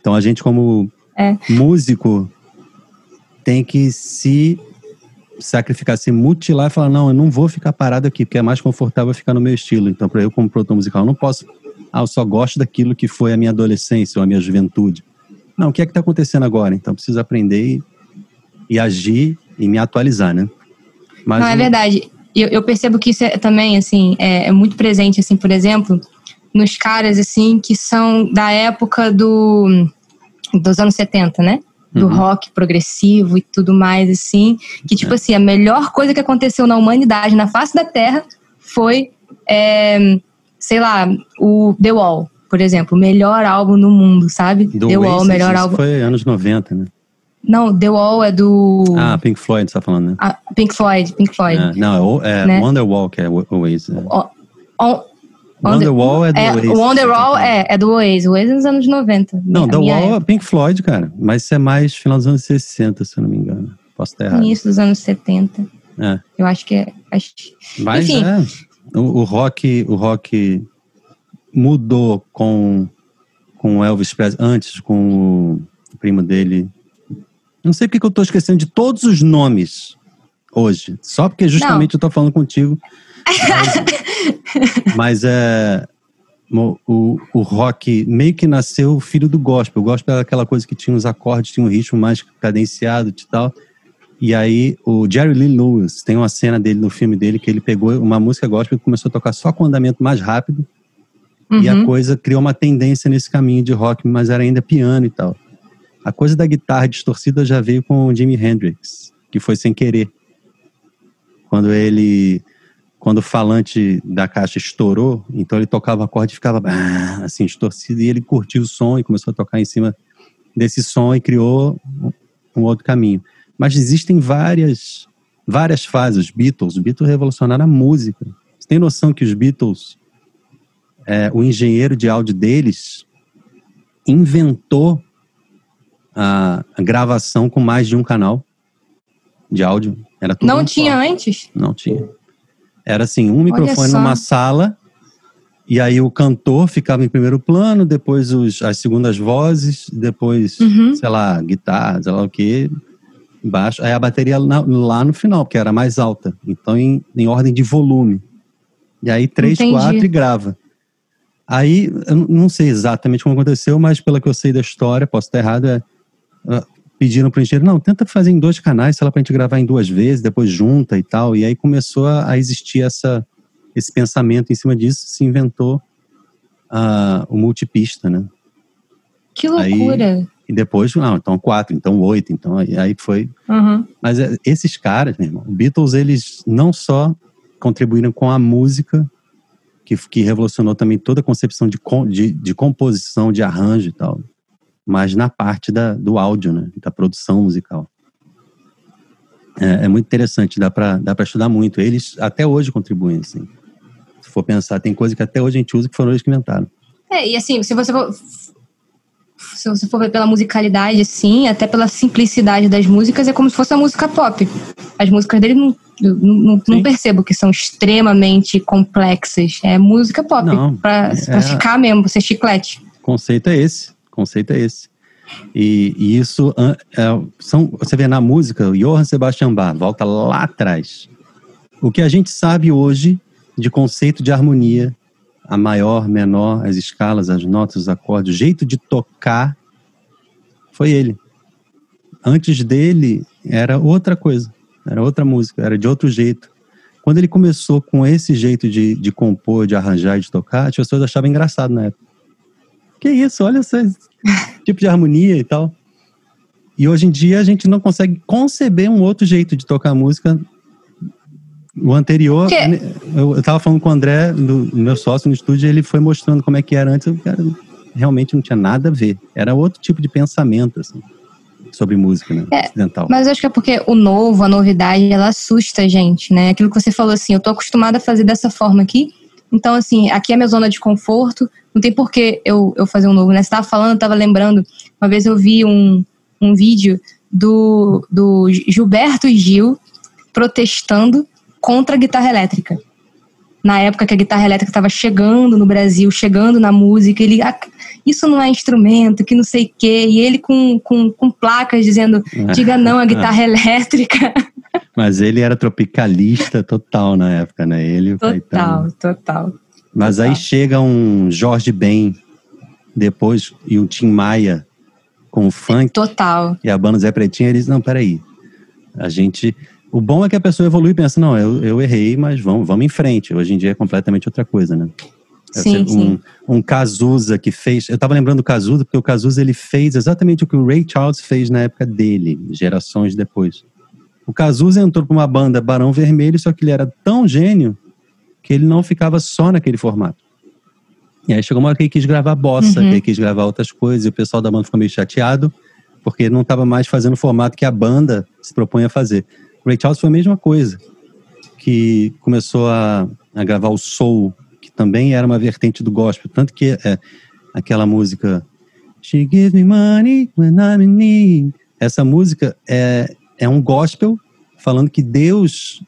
Então a gente como é. músico tem que se sacrificar, se mutilar e falar, não, eu não vou ficar parado aqui, porque é mais confortável ficar no meu estilo. Então, para eu, como produtor musical, eu não posso, ah, eu só gosto daquilo que foi a minha adolescência ou a minha juventude. Não, o que é que está acontecendo agora? Então, preciso aprender e, e agir e me atualizar, né? Mas não, é verdade. Eu, eu, percebo que isso é, também, assim, é, é, muito presente, assim, por exemplo, nos caras, assim, que são da época do, dos anos 70, né? Do uhum. rock progressivo e tudo mais, assim. Que, tipo é. assim, a melhor coisa que aconteceu na humanidade, na face da Terra, foi, é, sei lá, o The Wall, por exemplo. O melhor álbum no mundo, sabe? Do The Wall, melhor álbum. foi anos 90, né? Não, The Wall é do. Ah, Pink Floyd, você tá falando, né? Ah, Pink Floyd, Pink Floyd. É, não, é, é né? Wonderwall que é o Oasis. Né? On, Wonderwall é do é, Oasis. Wonderwall é, é do Oasis. O Oasis é nos anos 90. Não, The Wall época. é Pink Floyd, cara. Mas isso é mais final dos anos 60, se eu não me engano. Posso estar errado. Início dos anos 70. É. Eu acho que é. Acho... Mas Enfim. é. O, o, rock, o rock mudou com, com Elvis Presley, antes com o primo dele, não sei porque que eu estou esquecendo de todos os nomes hoje. Só porque justamente Não. eu estou falando contigo. Mas, mas é. O, o, o, rock meio que nasceu filho do gospel. O gospel era aquela coisa que tinha os acordes, tinha um ritmo mais cadenciado e tal. E aí o Jerry Lee Lewis tem uma cena dele no filme dele que ele pegou uma música gospel e começou a tocar só com andamento mais rápido. Uhum. E a uhum. coisa criou uma tendência nesse caminho de rock, mas era ainda piano e tal. A coisa da guitarra distorcida já veio com o Jimi Hendrix, que foi sem querer. Quando ele quando o falante da caixa estourou, então ele tocava o acorde e ficava assim distorcido e ele curtiu o som e começou a tocar em cima desse som e criou um outro caminho. Mas existem várias várias fases. Os Beatles, Beatles revolucionaram a música. Você tem noção que os Beatles, é, o engenheiro de áudio deles inventou a, gravação com mais de um canal de áudio. Era tudo Não tinha antes? Não tinha. Era assim, um microfone numa sala, e aí o cantor ficava em primeiro plano, depois os, as segundas vozes, depois, uhum. sei lá, guitarra, sei lá o quê, embaixo. Aí a bateria lá, lá no final, que era mais alta. Então, em, em ordem de volume. E aí, três, Entendi. quatro e grava. Aí, eu não sei exatamente como aconteceu, mas pelo que eu sei da história, posso estar errado, é pediram para o engenheiro, não, tenta fazer em dois canais, sei lá, para a gente gravar em duas vezes, depois junta e tal. E aí começou a, existir essa, esse pensamento em cima disso, se inventou uh, o multipista, né? Que loucura! Aí, e depois, não, então quatro, então oito, então aí, aí foi. Uhum. Mas é, esses caras, meu irmão, Beatles, eles não só contribuíram com a música, que, que revolucionou também toda a concepção de, de, de composição, de arranjo e tal mas na parte da, do áudio, né, da produção musical. É, é muito interessante, dá para dá estudar muito. Eles até hoje contribuem, assim. Se for pensar, tem coisa que até hoje a gente usa que foram eles que inventaram. É, e assim, se você for, se você for ver pela musicalidade, sim, até pela simplicidade das músicas, é como se fosse a música pop. As músicas dele não, não, não percebo que são extremamente complexas. É música pop, pra, é, pra ficar mesmo, ser chiclete. O conceito é esse conceito é esse. E, e isso é, são, você vê na música, o Johann Sebastian Bach volta lá atrás. O que a gente sabe hoje de conceito de harmonia, a maior, menor, as escalas, as notas, os acordes, o jeito de tocar, foi ele. Antes dele era outra coisa, era outra música, era de outro jeito. Quando ele começou com esse jeito de, de compor, de arranjar e de tocar, as pessoas achavam engraçado na época. Que isso, olha esse tipo de harmonia e tal. E hoje em dia a gente não consegue conceber um outro jeito de tocar música. O anterior, que? eu, eu tava falando com o André, do, meu sócio no estúdio, ele foi mostrando como é que era antes. Eu, cara, realmente não tinha nada a ver. Era outro tipo de pensamento, assim, sobre música, né? É, ocidental. Mas eu acho que é porque o novo, a novidade, ela assusta a gente, né? Aquilo que você falou assim, eu tô acostumada a fazer dessa forma aqui, então, assim, aqui é minha zona de conforto, não tem por que eu, eu fazer um novo, né? Você estava falando, estava lembrando, uma vez eu vi um, um vídeo do, do Gilberto Gil protestando contra a guitarra elétrica. Na época que a guitarra elétrica estava chegando no Brasil, chegando na música, ele, ah, isso não é instrumento, que não sei o quê, e ele com, com, com placas dizendo, diga não à guitarra [laughs] elétrica. Mas ele era tropicalista total na época, né? Ele Total, Caetano. total. Mas total. aí chega um Jorge Ben depois e o Tim Maia com o funk. Total. E a banda Zé Pretinho, eles, não, peraí. A gente. O bom é que a pessoa evolui e pensa, não, eu, eu errei, mas vamos, vamos em frente. Hoje em dia é completamente outra coisa, né? Sim, um, sim. um Cazuza que fez. Eu estava lembrando do Cazuza, porque o Cazuza ele fez exatamente o que o Ray Charles fez na época dele, gerações depois. O Cazuza entrou para uma banda Barão Vermelho, só que ele era tão gênio que ele não ficava só naquele formato. E aí chegou uma hora que ele quis gravar bossa, uhum. que ele quis gravar outras coisas, e o pessoal da banda ficou meio chateado, porque não estava mais fazendo o formato que a banda se propõe a fazer. O Ray Charles foi a mesma coisa, que começou a, a gravar o soul, que também era uma vertente do gospel, tanto que é, aquela música She gives me money when I'm in need. Essa música é, é um gospel falando que Deus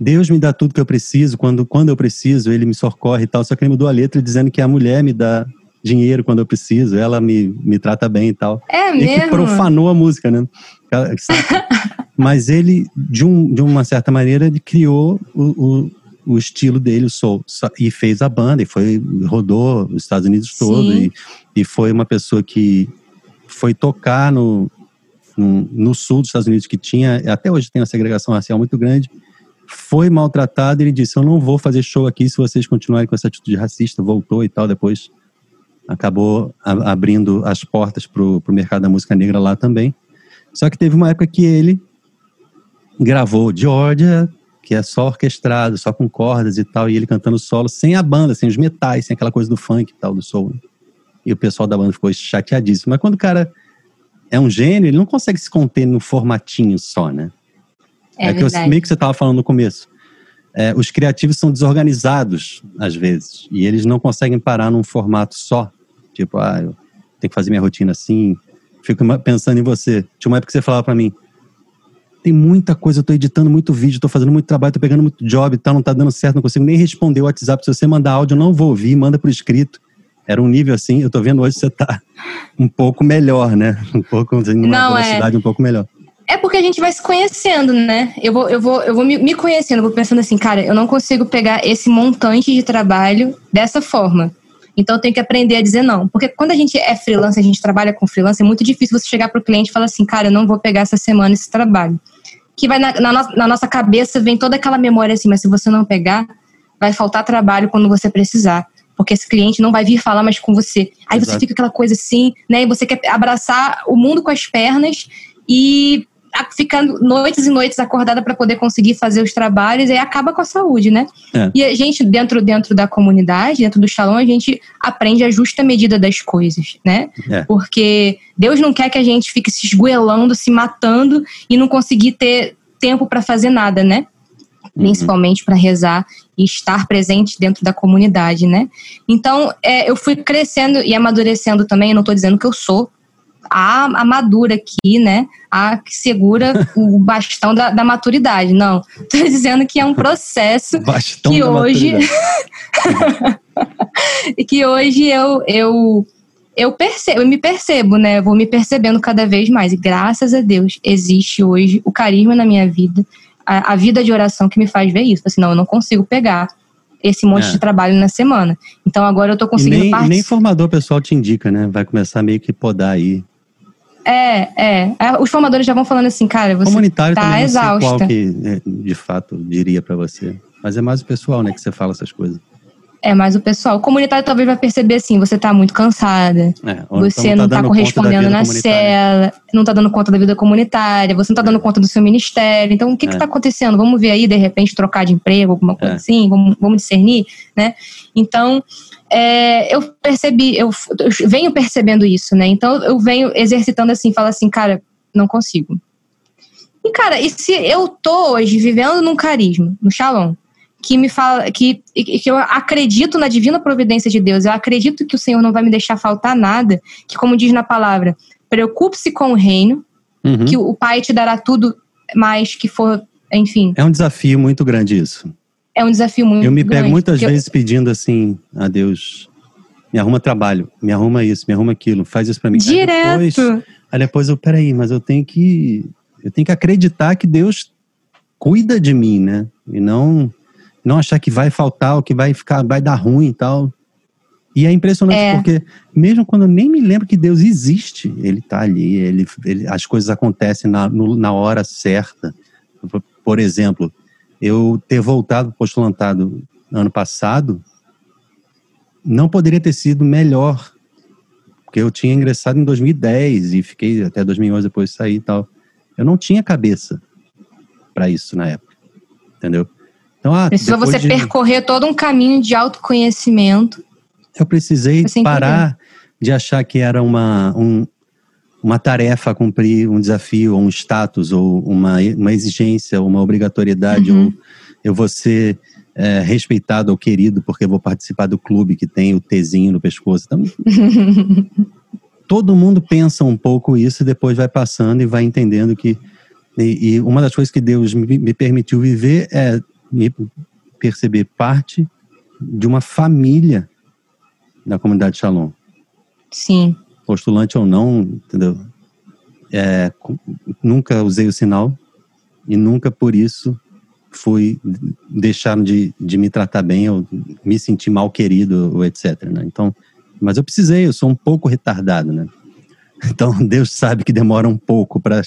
Deus me dá tudo que eu preciso, quando, quando eu preciso, ele me socorre e tal. Só que ele mudou a letra dizendo que a mulher me dá dinheiro quando eu preciso, ela me, me trata bem e tal. É e mesmo? que profanou a música, né? [laughs] Mas ele, de, um, de uma certa maneira, ele criou o, o, o estilo dele, o soul, e fez a banda, e foi, rodou os Estados Unidos todo, e, e foi uma pessoa que foi tocar no, no, sul dos Estados Unidos que tinha, até hoje tem uma segregação racial muito grande, foi maltratado ele disse, eu não vou fazer show aqui se vocês continuarem com essa atitude racista, voltou e tal, depois acabou abrindo as portas para o mercado da música negra lá também. Só que teve uma época que ele gravou Georgia, que é só orquestrado, só com cordas e tal, e ele cantando solo, sem a banda, sem os metais, sem aquela coisa do funk e tal, do soul. E o pessoal da banda ficou chateadíssimo. Mas quando o cara é um gênio, ele não consegue se conter no formatinho só, né? É, é que eu, meio que você estava falando no começo. É, os criativos são desorganizados, às vezes, e eles não conseguem parar num formato só. Tipo, ah, eu tenho que fazer minha rotina assim. Fico pensando em você. Tinha uma época que você falava para mim: tem muita coisa, eu tô editando muito vídeo, tô fazendo muito trabalho, tô pegando muito job e tal, não tá dando certo, não consigo nem responder o WhatsApp. Se você mandar áudio, eu não vou ouvir, manda por escrito. Era um nível assim, eu tô vendo hoje você tá um pouco melhor, né? Um pouco, assim, numa não, é. velocidade é... um pouco melhor. É porque a gente vai se conhecendo, né? Eu vou, eu vou, eu vou me, me conhecendo, vou pensando assim, cara, eu não consigo pegar esse montante de trabalho dessa forma. Então eu tenho que aprender a dizer não. Porque quando a gente é freelancer, a gente trabalha com freelancer, é muito difícil você chegar pro cliente e falar assim, cara, eu não vou pegar essa semana esse trabalho. Que vai na, na, na nossa cabeça, vem toda aquela memória assim, mas se você não pegar, vai faltar trabalho quando você precisar porque esse cliente não vai vir falar mais com você. Aí Exato. você fica aquela coisa assim, né? E você quer abraçar o mundo com as pernas e ficando noites e noites acordada para poder conseguir fazer os trabalhos e acaba com a saúde, né? É. E a gente, dentro, dentro da comunidade, dentro do Shalom, a gente aprende a justa medida das coisas, né? É. Porque Deus não quer que a gente fique se esgoelando, se matando e não conseguir ter tempo para fazer nada, né? Uhum. Principalmente para rezar e estar presente dentro da comunidade, né? Então, é, eu fui crescendo e amadurecendo também, eu não estou dizendo que eu sou a, a madura aqui, né? A que segura [laughs] o bastão da, da maturidade. Não, [laughs] estou dizendo que é um processo [laughs] bastão que hoje. e que hoje eu, eu, eu percebo, eu me percebo, né? Eu vou me percebendo cada vez mais. E graças a Deus existe hoje o carisma na minha vida, a, a vida de oração que me faz ver isso. Assim, não, eu não consigo pegar esse monte é. de trabalho na semana. Então agora eu tô conseguindo e nem, nem formador pessoal te indica, né? Vai começar meio que podar aí. É, é, é. Os formadores já vão falando assim, cara, você Comunitário tá exausta. Qual que, é, de fato, diria para você. Mas é mais o pessoal, né, que você fala essas coisas. É mais o pessoal. O comunitário talvez vai perceber assim, você tá muito cansada. É, você então não, tá, não tá correspondendo na cela, não tá dando conta da vida comunitária, você não tá dando conta do seu ministério. Então, o que é. que tá acontecendo? Vamos ver aí, de repente, trocar de emprego, alguma coisa é. assim? Vamos, vamos discernir, né? Então, é, eu percebi, eu, eu, venho percebendo isso, né? Então eu venho exercitando assim, falo assim, cara, não consigo. E cara, e se eu tô hoje vivendo num carisma, no Shalom, que me fala que, que eu acredito na divina providência de Deus, eu acredito que o Senhor não vai me deixar faltar nada, que como diz na palavra, preocupe-se com o reino, uhum. que o Pai te dará tudo mais que for, enfim. É um desafio muito grande isso é um desafio muito Eu me grande, pego muitas vezes eu... pedindo assim a Deus, me arruma trabalho, me arruma isso, me arruma aquilo, faz isso para mim. Direto. Aí depois, aí depois eu, peraí, mas eu tenho que, eu tenho que acreditar que Deus cuida de mim, né? E não, não achar que vai faltar, ou que vai ficar, vai dar ruim e tal. E é impressionante é. porque, mesmo quando eu nem me lembro que Deus existe, Ele está ali, ele, ele, as coisas acontecem na, no, na hora certa. Por exemplo, eu ter voltado para o postulantado ano passado não poderia ter sido melhor, porque eu tinha ingressado em 2010 e fiquei até 2011 depois de sair e tal. Eu não tinha cabeça para isso na época, entendeu? Então, ah, Precisou você de... percorrer todo um caminho de autoconhecimento. Eu precisei parar de achar que era uma, um, uma tarefa a cumprir, um desafio, ou um status, ou uma, uma exigência, uma obrigatoriedade, uhum. ou eu vou ser é, respeitado ou querido porque vou participar do clube que tem o Tzinho no pescoço. Então, [laughs] todo mundo pensa um pouco isso e depois vai passando e vai entendendo que. E, e uma das coisas que Deus me, me permitiu viver é me perceber parte de uma família da comunidade Shalom. Sim. Postulante ou não, entendeu? É, nunca usei o sinal e nunca por isso fui deixar de, de me tratar bem ou me sentir mal querido ou etc. Né? Então, mas eu precisei, eu sou um pouco retardado, né? [laughs] Então Deus sabe que demora um pouco para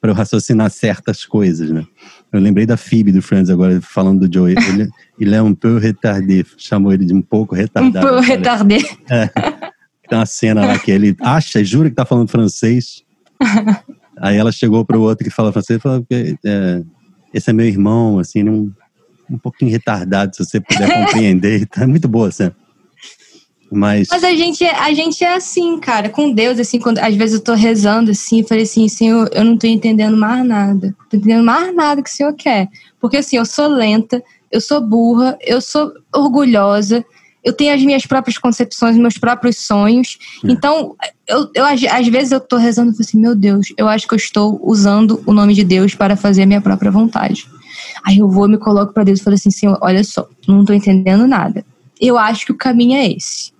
para eu raciocinar certas coisas, né? Eu lembrei da Phoebe do Friends agora, falando do Joey. Ele, ele é um peu retardé, chamou ele de um pouco retardado. Um peu retardé. É. Tem uma cena lá que ele acha, jura que tá falando francês. Aí ela chegou para o outro que fala francês e falou é, esse é meu irmão, assim, um, um pouquinho retardado, se você puder [laughs] compreender. Tá muito boa a cena. Mas... Mas a gente, a gente é assim, cara, com Deus, assim, quando às vezes eu tô rezando assim, falei assim, Senhor, eu não tô entendendo mais nada. Tô entendendo mais nada que o Senhor quer. Porque assim, eu sou lenta, eu sou burra, eu sou orgulhosa, eu tenho as minhas próprias concepções, meus próprios sonhos. É. Então, eu, eu, às vezes eu tô rezando e falo assim, meu Deus, eu acho que eu estou usando o nome de Deus para fazer a minha própria vontade. Aí eu vou, me coloco para Deus e falo assim, Senhor, olha só, não tô entendendo nada. Eu acho que o caminho é esse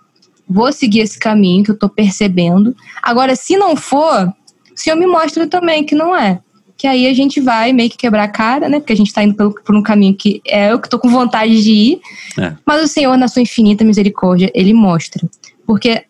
vou seguir esse caminho que eu tô percebendo. Agora, se não for, o Senhor me mostra também que não é. Que aí a gente vai meio que quebrar a cara, né? Porque a gente tá indo pelo, por um caminho que é eu que tô com vontade de ir. É. Mas o Senhor, na sua infinita misericórdia, ele mostra. Porque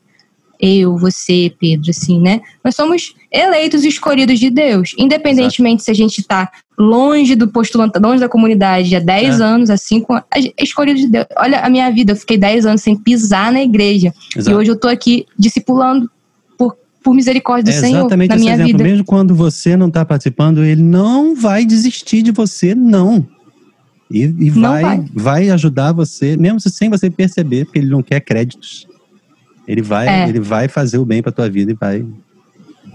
eu, você, Pedro, assim, né? Nós somos eleitos e escolhidos de Deus. Independentemente Exato. se a gente está longe do postulante, longe da comunidade há 10 é. anos, há 5 anos, escolhido de Deus. Olha a minha vida, eu fiquei 10 anos sem pisar na igreja. Exato. E hoje eu estou aqui discipulando por, por misericórdia do é Senhor exatamente na minha exemplo. vida. Mesmo quando você não está participando, ele não vai desistir de você, não. E, e vai, vai, vai ajudar você, mesmo sem você perceber, porque ele não quer créditos. Ele vai, é. ele vai fazer o bem para tua vida e vai,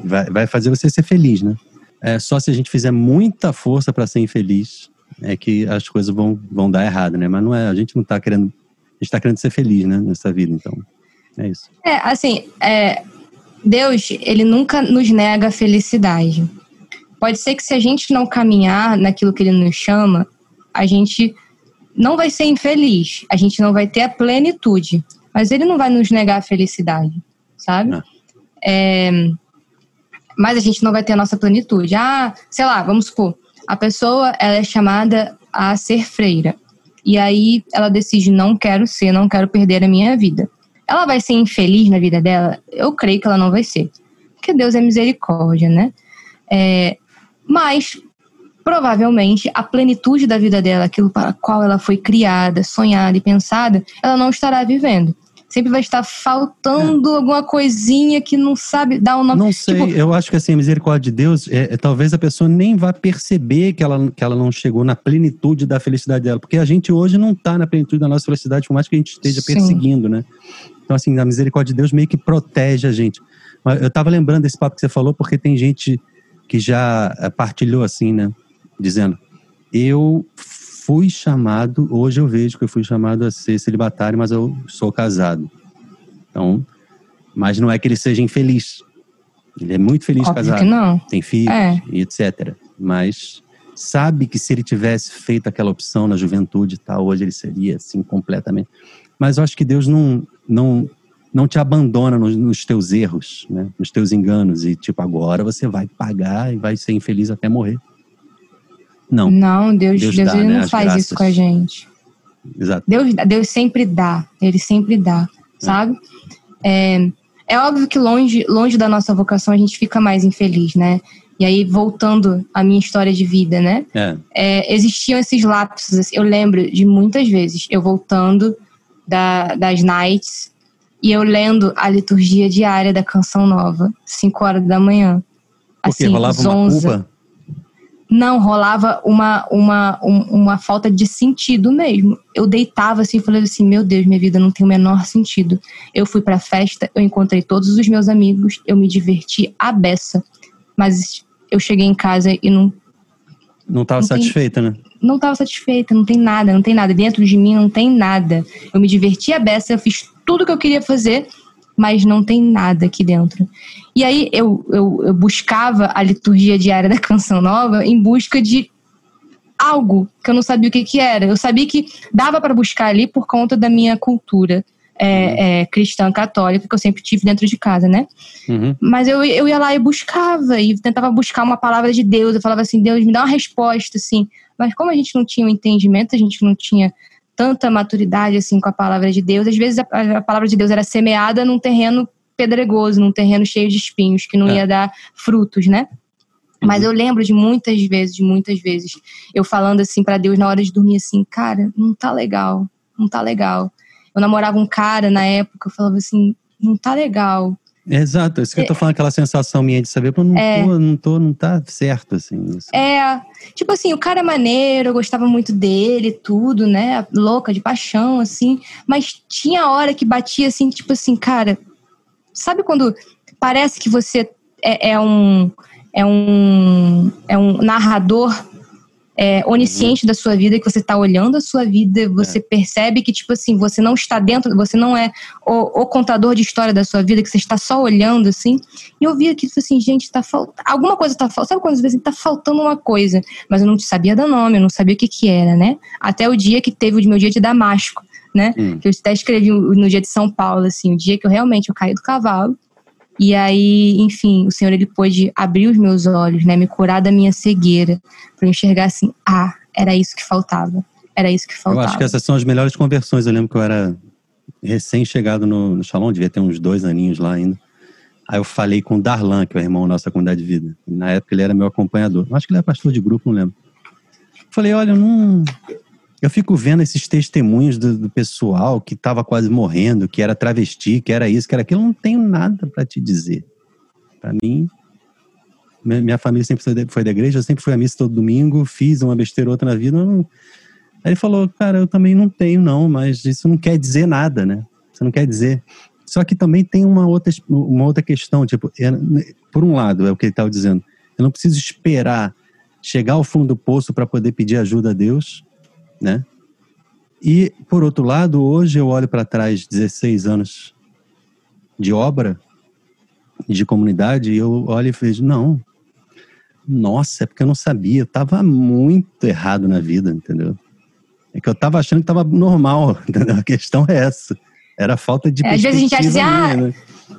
vai, vai fazer você ser feliz, né? É só se a gente fizer muita força para ser infeliz é que as coisas vão, vão dar errado, né? Mas não é, a gente não tá querendo, a gente tá querendo ser feliz, né, nessa vida, então. É isso. É, assim, é, Deus, ele nunca nos nega a felicidade. Pode ser que se a gente não caminhar naquilo que ele nos chama, a gente não vai ser infeliz, a gente não vai ter a plenitude. Mas ele não vai nos negar a felicidade, sabe? É, mas a gente não vai ter a nossa plenitude. Ah, sei lá, vamos supor, a pessoa ela é chamada a ser freira. E aí ela decide, não quero ser, não quero perder a minha vida. Ela vai ser infeliz na vida dela? Eu creio que ela não vai ser. Porque Deus é misericórdia, né? É, mas provavelmente a plenitude da vida dela, aquilo para qual ela foi criada, sonhada e pensada, ela não estará vivendo sempre vai estar faltando é. alguma coisinha que não sabe dar o um nome. Não sei, tipo, eu acho que assim, a misericórdia de Deus, é, é, talvez a pessoa nem vá perceber que ela, que ela não chegou na plenitude da felicidade dela, porque a gente hoje não está na plenitude da nossa felicidade, por mais que a gente esteja Sim. perseguindo, né? Então, assim, a misericórdia de Deus meio que protege a gente. Eu estava lembrando desse papo que você falou, porque tem gente que já eh, partilhou assim, né? Dizendo, eu fui chamado, hoje eu vejo que eu fui chamado a ser celibatário, mas eu sou casado. Então, mas não é que ele seja infeliz. Ele é muito feliz Óbvio casado. Que não. Tem filhos é. e etc. Mas sabe que se ele tivesse feito aquela opção na juventude e tal, hoje ele seria assim completamente. Mas eu acho que Deus não não não te abandona nos, nos teus erros, né? Nos teus enganos e tipo agora você vai pagar e vai ser infeliz até morrer. Não. Não, Deus, Deus, Deus dá, ele né? não faz graças. isso com a gente. Exato. Deus, Deus sempre dá, ele sempre dá. sabe? É, é óbvio que longe, longe da nossa vocação a gente fica mais infeliz, né? E aí, voltando à minha história de vida, né? É. É, existiam esses lapsos. Assim, eu lembro de muitas vezes eu voltando da, das nights e eu lendo a liturgia diária da Canção Nova, 5 horas da manhã. Porque assim, rolava zonza. uma culpa? Não, rolava uma, uma, um, uma falta de sentido mesmo. Eu deitava assim e falei assim: meu Deus, minha vida não tem o menor sentido. Eu fui pra festa, eu encontrei todos os meus amigos, eu me diverti a beça. Mas eu cheguei em casa e não. Não estava satisfeita, tem, né? Não estava satisfeita, não tem nada, não tem nada. Dentro de mim não tem nada. Eu me diverti a beça, eu fiz tudo que eu queria fazer, mas não tem nada aqui dentro. E aí eu, eu, eu buscava a liturgia diária [laughs] da Canção Nova em busca de algo que eu não sabia o que, que era. Eu sabia que dava para buscar ali por conta da minha cultura é, é, cristã católica que eu sempre tive dentro de casa, né? Uhum. Mas eu, eu ia lá e buscava, e tentava buscar uma palavra de Deus. Eu falava assim, Deus, me dá uma resposta, assim. Mas como a gente não tinha o um entendimento, a gente não tinha tanta maturidade, assim, com a palavra de Deus, às vezes a, a palavra de Deus era semeada num terreno pedregoso, num terreno cheio de espinhos, que não é. ia dar frutos, né? Mas uhum. eu lembro de muitas vezes, de muitas vezes, eu falando assim para Deus na hora de dormir assim, cara, não tá legal, não tá legal. Eu namorava um cara na época, eu falava assim, não tá legal. Exato, isso que é, eu tô é. falando, aquela sensação minha de saber, pô, não, é, tô, não tô, não tá certo, assim. Isso. É, tipo assim, o cara é maneiro, eu gostava muito dele, tudo, né, louca, de paixão, assim, mas tinha hora que batia, assim, tipo assim, cara, sabe quando parece que você é, é um, é um, é um narrador é, onisciente uhum. da sua vida, que você está olhando a sua vida, você é. percebe que, tipo assim, você não está dentro, você não é o, o, contador de história da sua vida, que você está só olhando, assim. E eu via que, tipo assim, gente, tá faltando. Alguma coisa tá faltando. Sabe quando às vezes tá faltando uma coisa, mas eu não sabia dar nome, eu não sabia o que que era, né? Até o dia que teve o meu dia de Damasco, né? Hum. Que eu até escrevi no dia de São Paulo, assim, o dia que eu realmente eu caí do cavalo e aí, enfim, o Senhor ele pôde abrir os meus olhos, né, me curar da minha cegueira, para enxergar assim, ah, era isso que faltava. Era isso que faltava. Eu acho que essas são as melhores conversões. Eu lembro que eu era recém-chegado no, no Shalom, devia ter uns dois aninhos lá ainda. Aí eu falei com o Darlan, que é o irmão da nossa comunidade de vida. Na época ele era meu acompanhador. Eu acho que ele era pastor de grupo, não lembro. Falei, olha, não, eu fico vendo esses testemunhos do, do pessoal que estava quase morrendo, que era travesti, que era isso, que era aquilo. Eu não tenho nada para te dizer. Para mim, minha família sempre foi da igreja, eu sempre fui à missa todo domingo, fiz uma besteira ou outra na vida. Não... Aí ele falou, cara, eu também não tenho, não, mas isso não quer dizer nada, né? Você não quer dizer. Só que também tem uma outra, uma outra questão, tipo, por um lado, é o que ele estava dizendo, eu não preciso esperar chegar ao fundo do poço para poder pedir ajuda a Deus, né? E, por outro lado, hoje eu olho para trás 16 anos de obra, de comunidade, e eu olho e vejo, não, nossa, é porque eu não sabia, eu estava muito errado na vida, entendeu? É que eu estava achando que estava normal, [laughs] entendeu? A questão é essa. Era falta de é, Às vezes a gente vai dizer, ah, né?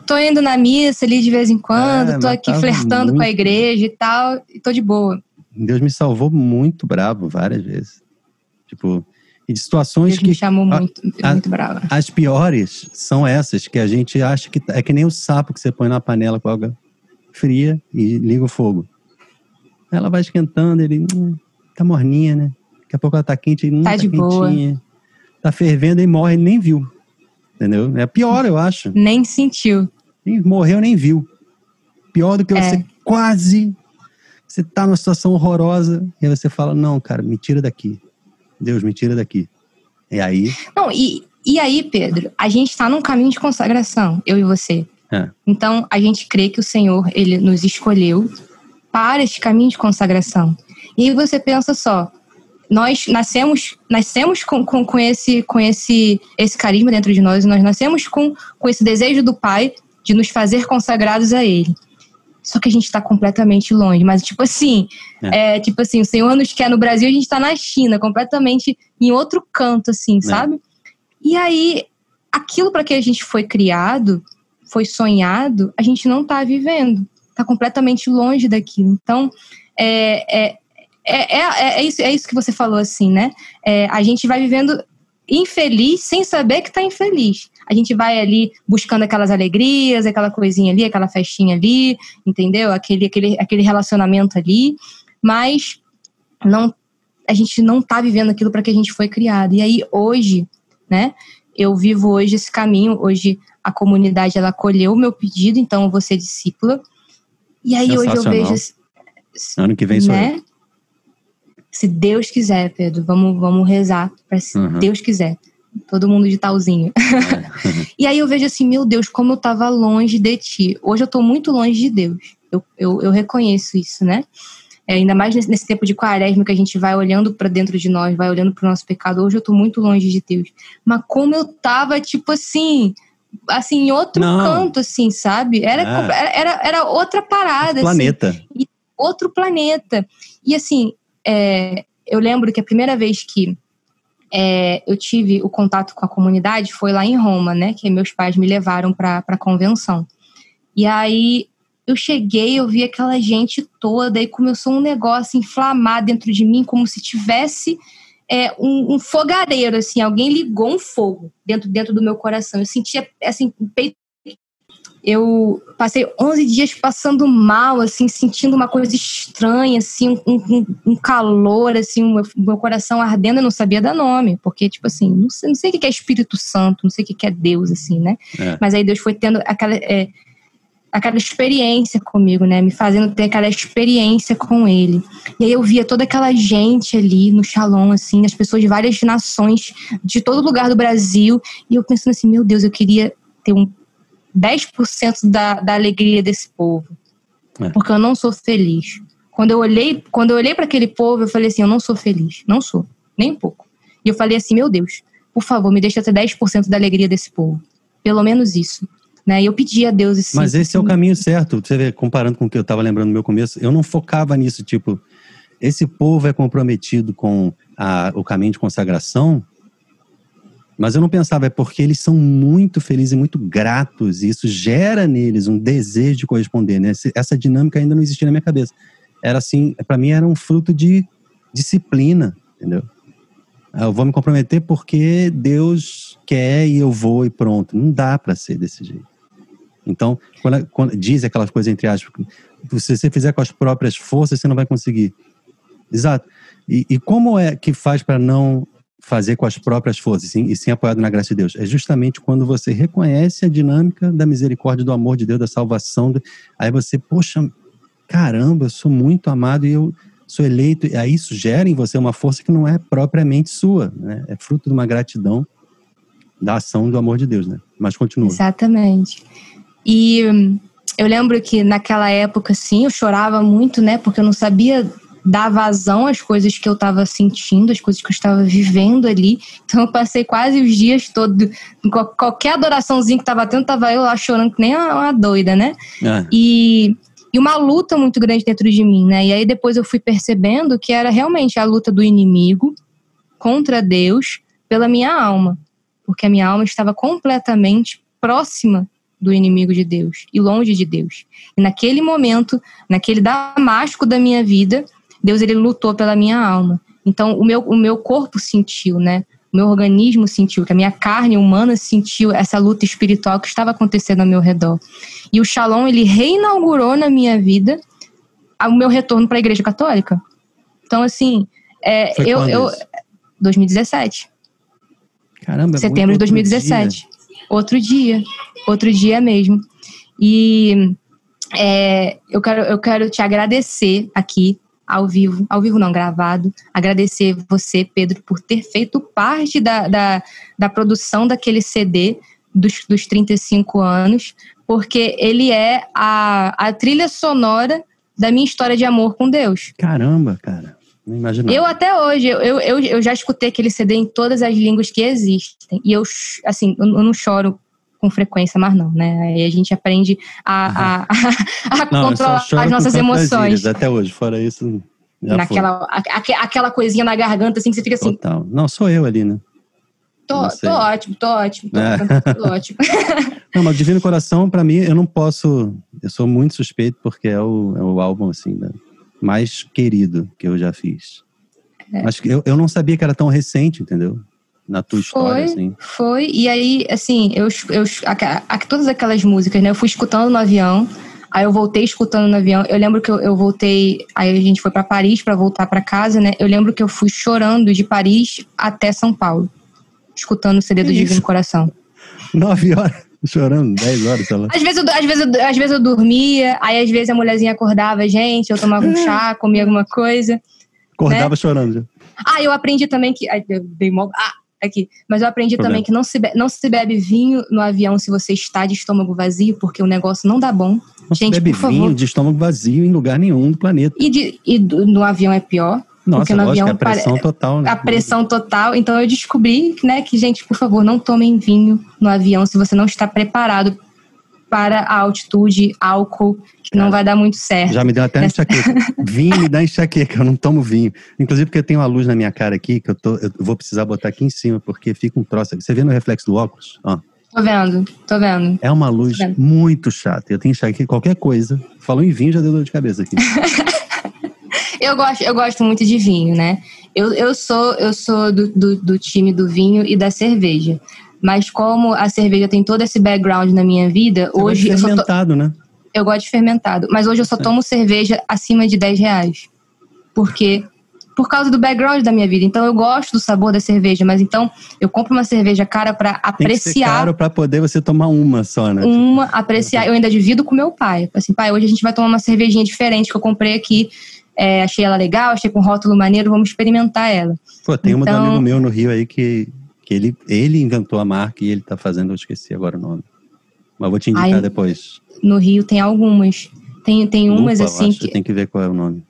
tô indo na missa ali de vez em quando, é, tô aqui flertando muito... com a igreja e tal, e tô de boa. Deus me salvou muito bravo várias vezes. Tipo, e de situações Deus que. Me chamou muito, a, muito brava. As piores são essas, que a gente acha que. É que nem o sapo que você põe na panela com água fria e liga o fogo. Ela vai esquentando, ele. Hum, tá morninha, né? Daqui a pouco ela tá quente, hum, tá, tá de quentinha. Boa. Tá fervendo e morre, ele nem viu. Entendeu? É pior, eu acho. Nem sentiu. Nem morreu, nem viu. Pior do que é. você quase. Você tá numa situação horrorosa e aí você fala: Não, cara, me tira daqui. Deus, me tira daqui. E aí? Não, e, e aí, Pedro, a gente está num caminho de consagração, eu e você. É. Então, a gente crê que o Senhor, ele nos escolheu para este caminho de consagração. E aí você pensa só, nós nascemos, nascemos com, com, com, esse, com esse, esse carisma dentro de nós, nós nascemos com, com esse desejo do Pai de nos fazer consagrados a Ele. Só que a gente está completamente longe. Mas, tipo assim, é. é. tipo assim, o Senhor nos quer no Brasil, a gente está na China, completamente em outro canto, assim, é. sabe? E aí, aquilo para que a gente foi criado, foi sonhado, a gente não está vivendo. Está completamente longe daquilo. Então, é, é, é, é, é, isso, é isso que você falou, assim, né? É, a gente vai vivendo infeliz sem saber que está infeliz. A gente vai ali buscando aquelas alegrias, aquela coisinha ali, aquela festinha ali, entendeu? Aquele, aquele, aquele relacionamento ali, mas não, a gente não está vivendo aquilo para que a gente foi criado. E aí hoje, né? Eu vivo hoje esse caminho. Hoje a comunidade ela acolheu o meu pedido, então eu vou ser discípula. E aí hoje eu vejo ano que vem sou né? eu. Se Deus quiser, Pedro, vamos, vamos rezar para se uhum. Deus quiser. Todo mundo de talzinho. É. [laughs] e aí eu vejo assim, meu Deus, como eu estava longe de ti. Hoje eu estou muito longe de Deus. Eu, eu, eu reconheço isso, né? É, ainda mais nesse, nesse, tempo de quaresma que a gente vai olhando para dentro de nós, vai olhando para o nosso pecado. Hoje eu estou muito longe de Deus. Mas como eu tava, tipo assim, assim, em outro Não. canto, assim, sabe? Era, é. era, era outra parada. Outro assim, planeta. outro planeta. E assim, é, eu lembro que a primeira vez que é, eu tive o contato com a comunidade foi lá em Roma, né? Que meus pais me levaram para a convenção. E aí eu cheguei, eu vi aquela gente toda e começou um negócio inflamar dentro de mim, como se tivesse é, um, um, fogareiro, assim, alguém ligou um fogo dentro, dentro do meu coração. Eu sentia, assim, peito. Eu passei 11 dias passando mal, assim, sentindo uma coisa estranha, assim, um, um, um calor, assim, o meu, meu, coração ardendo. Eu não sabia dar nome, porque, tipo assim, não sei, não sei o que é Espírito Santo, não sei o que é Deus, assim, né? É. Mas aí Deus foi tendo aquela. É, aquela experiência comigo, né? Me fazendo ter aquela experiência com ele. E aí eu via toda aquela gente ali no Shalom, assim, as pessoas de várias nações, de todo lugar do Brasil. E eu pensando assim, meu Deus, eu queria ter um 10% da, da alegria desse povo. É. Porque eu não sou feliz. Quando eu olhei, quando eu olhei para aquele povo, eu falei assim, eu não sou feliz. Não sou, nem um pouco. E eu falei assim, meu Deus, por favor, me deixa ter 10% da alegria desse povo. Pelo menos isso. Né? E eu pedi a Deus esse. Mas esse é o caminho certo. Você vê, comparando com o que eu estava lembrando no meu começo, eu não focava nisso, tipo, esse povo é comprometido com a, o caminho de consagração, mas eu não pensava, é porque eles são muito felizes e muito gratos, e isso gera neles um desejo de corresponder, né? Essa dinâmica ainda não existia na minha cabeça. Era assim, para mim era um fruto de disciplina, entendeu? Eu vou me comprometer porque Deus quer e eu vou e pronto. Não dá para ser desse jeito. Então, quando, quando diz aquelas coisas entre aspas, se você fizer com as próprias forças, você não vai conseguir. Exato. E, e como é que faz para não fazer com as próprias forças sim, e sim apoiado na graça de Deus? É justamente quando você reconhece a dinâmica da misericórdia, do amor de Deus, da salvação. Do, aí você, poxa, caramba, eu sou muito amado e eu sou eleito. E aí isso gera em você uma força que não é propriamente sua, né? É fruto de uma gratidão da ação do amor de Deus, né? Mas continua. Exatamente. E hum, eu lembro que naquela época, sim, eu chorava muito, né? Porque eu não sabia dar vazão às coisas que eu estava sentindo, às coisas que eu estava vivendo ali. Então eu passei quase os dias todos, qualquer adoraçãozinha que estava tendo, tava eu lá chorando que nem uma, uma doida, né? É. E, e uma luta muito grande dentro de mim, né? E aí depois eu fui percebendo que era realmente a luta do inimigo contra Deus pela minha alma, porque a minha alma estava completamente próxima do inimigo de Deus e longe de Deus. E naquele momento, naquele damasco da minha vida, Deus ele lutou pela minha alma. Então o meu, o meu corpo sentiu, né? O meu organismo sentiu, que a minha carne humana sentiu essa luta espiritual que estava acontecendo ao meu redor. E o Shalom ele reinaugurou na minha vida o meu retorno para a Igreja Católica. Então assim, é, eu, eu 2017. Caramba, é setembro de 2017. Dia. Outro dia outro dia mesmo. E é, eu, quero, eu quero te agradecer aqui, ao vivo, ao vivo não, gravado, agradecer você, Pedro, por ter feito parte da, da, da produção daquele CD dos, dos 35 anos, porque ele é a, a trilha sonora da minha história de amor com Deus. Caramba, cara. Não imaginava. Eu até hoje, eu, eu, eu já escutei aquele CD em todas as línguas que existem. E eu, assim, eu não choro com frequência, mas não, né? Aí a gente aprende a, a, [laughs] a, não, controlar as nossas emoções. Até hoje, fora isso. Naquela, a, aquela coisinha na garganta, assim, que você fica assim. Total. Não, sou eu ali, né? Tô, tô ótimo, tô ótimo, tô, é. tô [laughs] ótimo. [laughs] não, mas Divino Coração, para mim, eu não posso. Eu sou muito suspeito porque é o, é o álbum, assim, né, mais querido que eu já fiz. É. Mas eu, eu não sabia que era tão recente, entendeu? Na tua história, foi, assim. Foi, e aí, assim, eu, eu a, a, todas aquelas músicas, né? Eu fui escutando no avião, aí eu voltei escutando no avião. Eu lembro que eu, eu voltei, aí a gente foi para Paris para voltar para casa, né? Eu lembro que eu fui chorando de Paris até São Paulo, escutando o CD do Divino Coração. Nove horas. [laughs] Chorando, 10 horas, sei lá. Às vezes, eu, às, vezes, eu, às vezes eu dormia, aí às vezes a mulherzinha acordava a gente, eu tomava um chá, comia alguma coisa. Acordava né? chorando já. Ah, eu aprendi também que. Ai, eu dei mal. Ah, aqui. Mas eu aprendi Problema. também que não se, be, não se bebe vinho no avião se você está de estômago vazio, porque o negócio não dá bom. Não gente, se bebe vinho favor. de estômago vazio em lugar nenhum do planeta. E, de, e do, no avião é pior. Nossa, porque no lógico, avião, a pressão total, né? A pressão total. Então eu descobri, né, que, gente, por favor, não tomem vinho no avião se você não está preparado para a altitude, álcool, que não vai dar muito certo. Já me deu até enxaqueca. [laughs] vinho me dá enxaqueca, eu não tomo vinho. Inclusive porque tem uma luz na minha cara aqui, que eu, tô, eu vou precisar botar aqui em cima, porque fica um troço. Você vê no reflexo do óculos? Ó. Tô vendo, tô vendo. É uma luz muito chata. Eu tenho enxaqueca, qualquer coisa. Falou em vinho, já deu dor de cabeça aqui. [laughs] eu, gosto, eu gosto muito de vinho, né? Eu, eu sou, eu sou do, do, do time do vinho e da cerveja. Mas como a cerveja tem todo esse background na minha vida, Você hoje. eu fermentado, to... né? Eu gosto de fermentado. Mas hoje eu só é. tomo cerveja acima de 10 reais. Porque. Por causa do background da minha vida. Então eu gosto do sabor da cerveja, mas então eu compro uma cerveja cara para apreciar. Tem caro para poder você tomar uma só, né? Uma, apreciar. Eu ainda divido com meu pai. Assim, pai, hoje a gente vai tomar uma cervejinha diferente que eu comprei aqui. É, achei ela legal, achei com rótulo maneiro, vamos experimentar ela. Pô, tem uma então, do amigo meu no Rio aí que que ele, ele inventou a marca e ele está fazendo, eu esqueci agora o nome. Mas vou te indicar Ai, depois. No Rio tem algumas. Tem, tem umas assim. que tem que ver qual é o nome.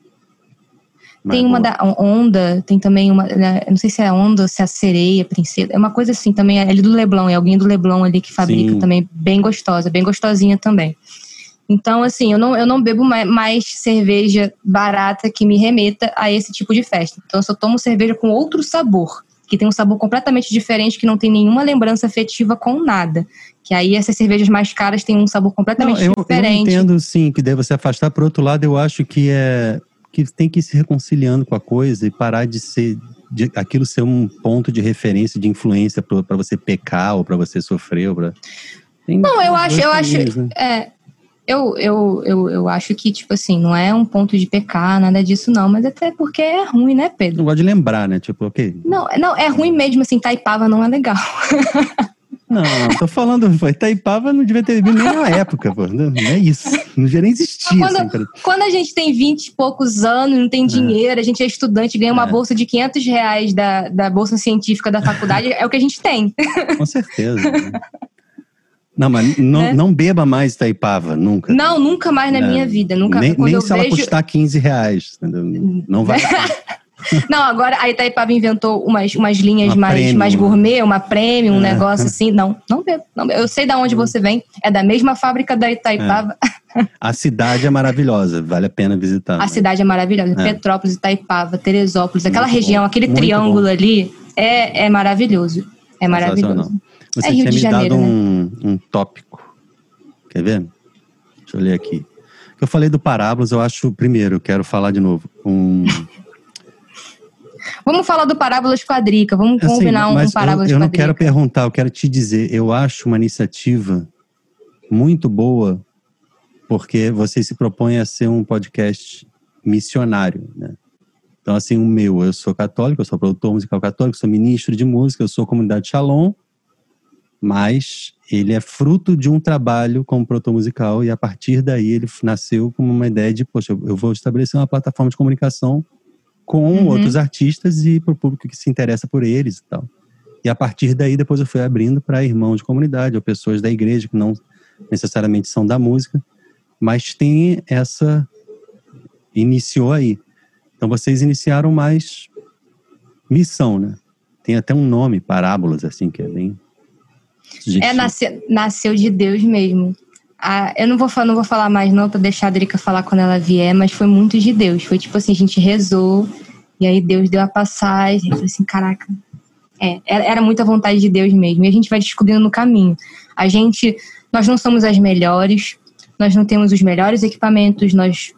Mas tem uma boa. da Onda, tem também uma. Né, não sei se é a Onda se é a Sereia, Princesa. É uma coisa assim também. É do Leblon, é alguém do Leblon ali que fabrica Sim. também. Bem gostosa, bem gostosinha também. Então, assim, eu não, eu não bebo mais cerveja barata que me remeta a esse tipo de festa. Então, eu só tomo cerveja com outro sabor que tem um sabor completamente diferente, que não tem nenhuma lembrança afetiva com nada. Que aí essas cervejas mais caras têm um sabor completamente não, eu, diferente. Eu entendo, sim, que deve se afastar. Por outro lado, eu acho que é que tem que ir se reconciliando com a coisa e parar de ser de aquilo ser um ponto de referência, de influência para você pecar ou para você sofrer. Pra... não, eu acho, eu acho, né? é, eu, eu, eu, eu acho que, tipo assim, não é um ponto de pecar, nada disso, não. Mas até porque é ruim, né, Pedro? Não gosto de lembrar, né? Tipo, ok. Não, não é ruim mesmo, assim, Taipava não é legal. [laughs] Não, tô falando, pô, Itaipava não devia ter vindo nem na época, pô. Não é isso. Não devia nem existir. Quando, assim, quando a gente tem 20 e poucos anos, não tem é. dinheiro, é. a gente é estudante, ganha uma é. bolsa de 500 reais da, da bolsa científica da faculdade, é o que a gente tem. Com certeza. Né? [laughs] Não, mas não, né? não beba mais Itaipava, nunca. Não, nunca mais na é. minha vida. Nunca Nem, nem se vejo... ela custar 15 reais. Entendeu? Não vai. [laughs] não, agora a Itaipava inventou umas, umas linhas mais, mais gourmet, uma premium, um é. negócio assim. Não, não bebo, não bebo. Eu sei de onde você vem. É da mesma fábrica da Itaipava. É. A cidade é maravilhosa, vale a pena visitar. A mas... cidade é maravilhosa. É. Petrópolis, Itaipava, Teresópolis, aquela Muito região, bom. aquele Muito triângulo bom. ali é, é maravilhoso. É maravilhoso. Você é tinha me Janeiro, dado um, né? um tópico. Quer ver? Deixa eu ler aqui. Eu falei do parábolas, eu acho, primeiro, quero falar de novo. Um... [laughs] Vamos falar do Parábolas Quadrica, vamos assim, combinar um, um Parábolas eu, eu não quero perguntar, eu quero te dizer, eu acho uma iniciativa muito boa, porque você se propõe a ser um podcast missionário, né? Então, assim, o meu, eu sou católico, eu sou produtor musical católico, sou ministro de música, eu sou comunidade Shalom, mas ele é fruto de um trabalho como produtor musical e a partir daí ele nasceu como uma ideia de, poxa, eu vou estabelecer uma plataforma de comunicação com uhum. outros artistas e para o público que se interessa por eles e tal. E a partir daí depois eu fui abrindo para irmãos de comunidade ou pessoas da igreja que não necessariamente são da música, mas tem essa iniciou aí. Então vocês iniciaram mais missão, né? Tem até um nome, parábolas assim, que é bem é, nasceu, nasceu de Deus mesmo. Ah, eu não vou, não vou falar mais não, pra deixar a Drica falar quando ela vier, mas foi muito de Deus. Foi tipo assim, a gente rezou, e aí Deus deu a passagem, falei assim, caraca. É, era muita vontade de Deus mesmo. E a gente vai descobrindo no caminho. A gente, nós não somos as melhores, nós não temos os melhores equipamentos, nós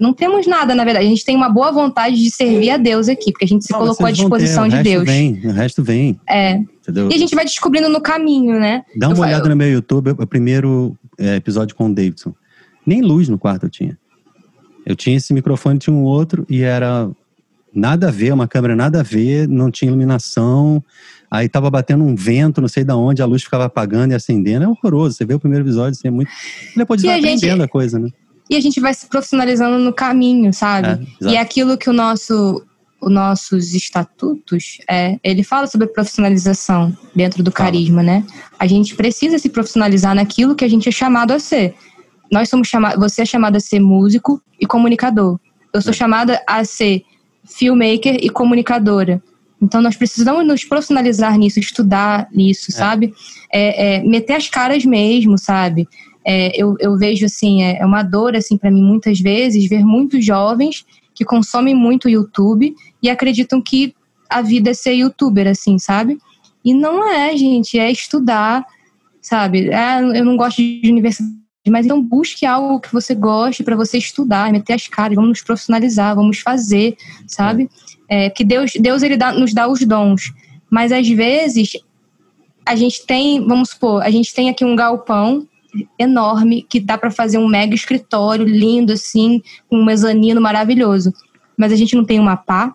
não temos nada, na verdade. A gente tem uma boa vontade de servir a Deus aqui, porque a gente se colocou à disposição ter, de Deus. Vem, o resto vem. É. Entendeu? E a gente vai descobrindo no caminho, né? Dá uma eu olhada falo... no meu YouTube, o primeiro é, episódio com o Davidson. Nem luz no quarto eu tinha. Eu tinha esse microfone, tinha um outro, e era nada a ver, uma câmera nada a ver, não tinha iluminação. Aí tava batendo um vento, não sei de onde, a luz ficava apagando e acendendo. É horroroso. Você vê o primeiro episódio, assim, é muito. Depois de vai aprendendo gente... a coisa, né? E a gente vai se profissionalizando no caminho, sabe? É, e é aquilo que o nosso os nossos estatutos, é, ele fala sobre profissionalização dentro do fala. carisma, né? A gente precisa se profissionalizar naquilo que a gente é chamado a ser. Nós somos chamados, você é chamado a ser músico e comunicador. Eu sou é. chamada a ser filmmaker e comunicadora. Então nós precisamos nos profissionalizar nisso, estudar nisso, é. sabe? É, é, meter as caras mesmo, sabe? É, eu, eu vejo assim, é, é uma dor assim para mim muitas vezes ver muitos jovens que consomem muito YouTube e acreditam que a vida é ser youtuber, assim, sabe? E não é, gente, é estudar, sabe? Ah, eu não gosto de universidade, mas então busque algo que você goste para você estudar, meter as caras, vamos nos profissionalizar, vamos fazer, sabe? É, que Deus, Deus ele dá, nos dá os dons, mas às vezes a gente tem, vamos supor, a gente tem aqui um galpão enorme que dá para fazer um mega escritório lindo assim, com um mezanino maravilhoso. Mas a gente não tem uma pá,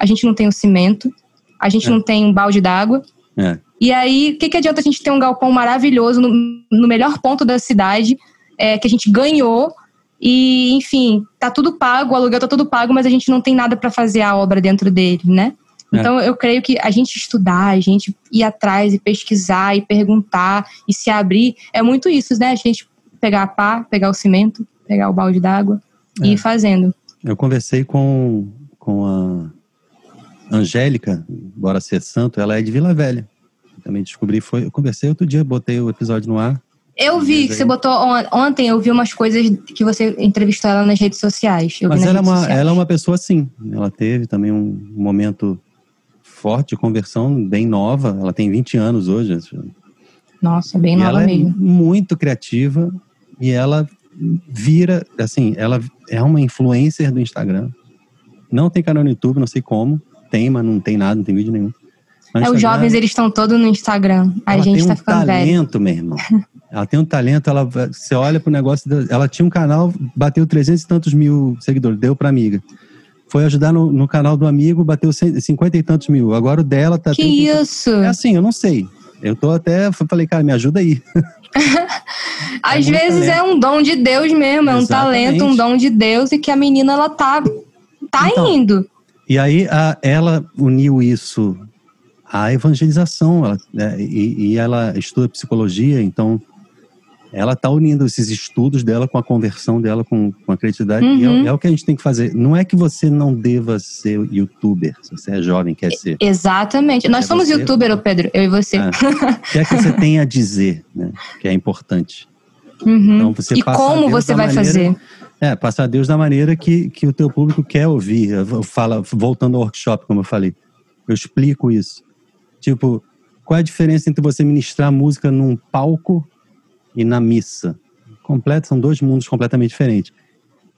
a gente não tem um cimento, a gente é. não tem um balde d'água. É. E aí, o que, que adianta a gente ter um galpão maravilhoso no, no melhor ponto da cidade, é, que a gente ganhou e, enfim, tá tudo pago, o aluguel tá tudo pago, mas a gente não tem nada para fazer a obra dentro dele, né? É. Então, eu creio que a gente estudar, a gente ir atrás e pesquisar e perguntar e se abrir, é muito isso, né? A gente pegar a pá, pegar o cimento, pegar o balde d'água é. e ir fazendo. Eu conversei com, com a Angélica, bora ser santo, ela é de Vila Velha. Também descobri, foi, eu conversei outro dia, botei o episódio no ar. Eu vi que você botou ontem, eu vi umas coisas que você entrevistou ela nas redes sociais. Mas ela é, uma, sociais. ela é uma pessoa assim. Ela teve também um momento forte de conversão, bem nova. Ela tem 20 anos hoje. Nossa, bem e nova ela é mesmo. É muito criativa e ela vira, assim, ela é uma influencer do Instagram. Não tem canal no YouTube, não sei como. Tem, mas não tem nada, não tem vídeo nenhum. É, os jovens, eles estão todos no Instagram. A ela gente tem tá um ficando talento, velho. meu irmão. [laughs] Ela tem um talento, ela, você olha pro negócio, ela tinha um canal, bateu 300 e tantos mil seguidores, deu pra amiga foi ajudar no, no canal do amigo, bateu 50 e tantos mil. Agora o dela tá. Que isso? É assim, eu não sei. Eu tô até. Falei, cara, me ajuda aí. [laughs] Às é vezes talento. é um dom de Deus mesmo, é Exatamente. um talento, um dom de Deus e que a menina ela tá, tá então, indo. E aí a, ela uniu isso à evangelização ela, é, e, e ela estuda psicologia, então ela está unindo esses estudos dela com a conversão dela com, com a criatividade. Uhum. E é, uhum. é, o que a gente tem que fazer. Não é que você não deva ser youtuber, se você é jovem, quer ser. Exatamente. Nós somos você, youtuber, Pedro, eu e você. É. O que é que você tem a dizer, né? Que é importante. [laughs] Uhum. Então, você e como você vai maneira, fazer? É, passar a Deus da maneira que, que o teu público quer ouvir. Fala, voltando ao workshop, como eu falei. Eu explico isso. Tipo, qual é a diferença entre você ministrar música num palco e na missa. Completo, são dois mundos completamente diferentes.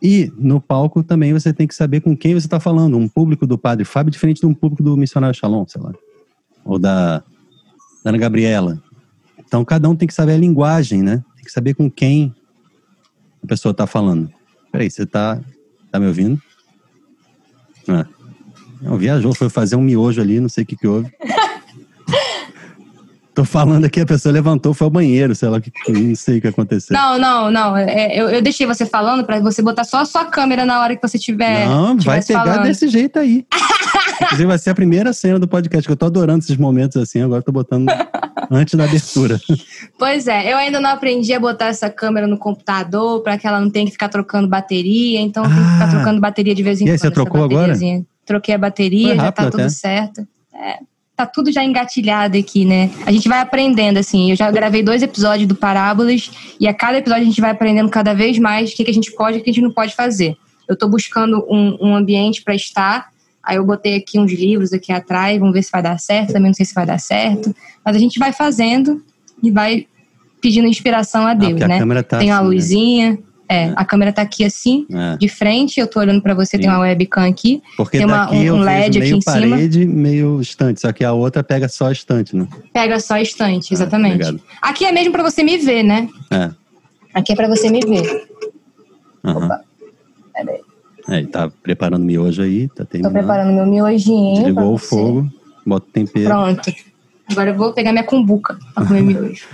E no palco também você tem que saber com quem você está falando. Um público do Padre Fábio diferente de um público do Missionário Shalom, sei lá. Ou da, da Ana Gabriela. Então cada um tem que saber a linguagem, né? Tem que saber com quem a pessoa está falando. Peraí, você está tá me ouvindo? Ah. Não, viajou, foi fazer um miojo ali, não sei o que, que houve. [laughs] Tô falando aqui, a pessoa levantou, foi ao banheiro, sei lá, que, não sei o que aconteceu. Não, não, não. É, eu, eu deixei você falando para você botar só a sua câmera na hora que você tiver. Não, vai pegar falando. desse jeito aí. [laughs] Inclusive, vai ser a primeira cena do podcast, que eu tô adorando esses momentos assim, agora tô botando antes da abertura. [laughs] Pois é, eu ainda não aprendi a botar essa câmera no computador para que ela não tenha que ficar trocando bateria, então ah, tem que ficar ah. trocando bateria de vez em quando. E aí, você trocou agora? Troquei a bateria, já tá até. tudo certo. É tá tudo já engatilhado aqui, né? A gente vai aprendendo, assim. Eu já gravei dois episódios do Parábolas e a cada episódio a gente vai aprendendo cada vez mais o que, que a gente pode e o que a gente não pode fazer. Eu tô buscando um, um ambiente para estar, aí eu botei aqui uns livros aqui atrás, vamos ver se vai dar certo, também não sei se vai dar certo, mas a gente vai fazendo e vai pedindo inspiração a Deus, ah, né? A tá Tem uma assim, luzinha, né? É, a câmera tá aqui assim, é. de frente, eu tô olhando para você, Sim. tem uma webcam aqui. Porque tem uma, um, um LED aqui em parede, cima. meio estante, só que a outra pega só estante, né? Pega só estante, ah, exatamente. Ah, aqui é mesmo para você me ver, né? É. Aqui é para você me ver. Uhum. Opa. Peraí. É, ele tá preparando miojo aí, tá terminando. Tô preparando meu miojinho. Desligou o fogo, bota o tempero. Pronto. Agora eu vou pegar minha cumbuca pra comer [laughs] miojo.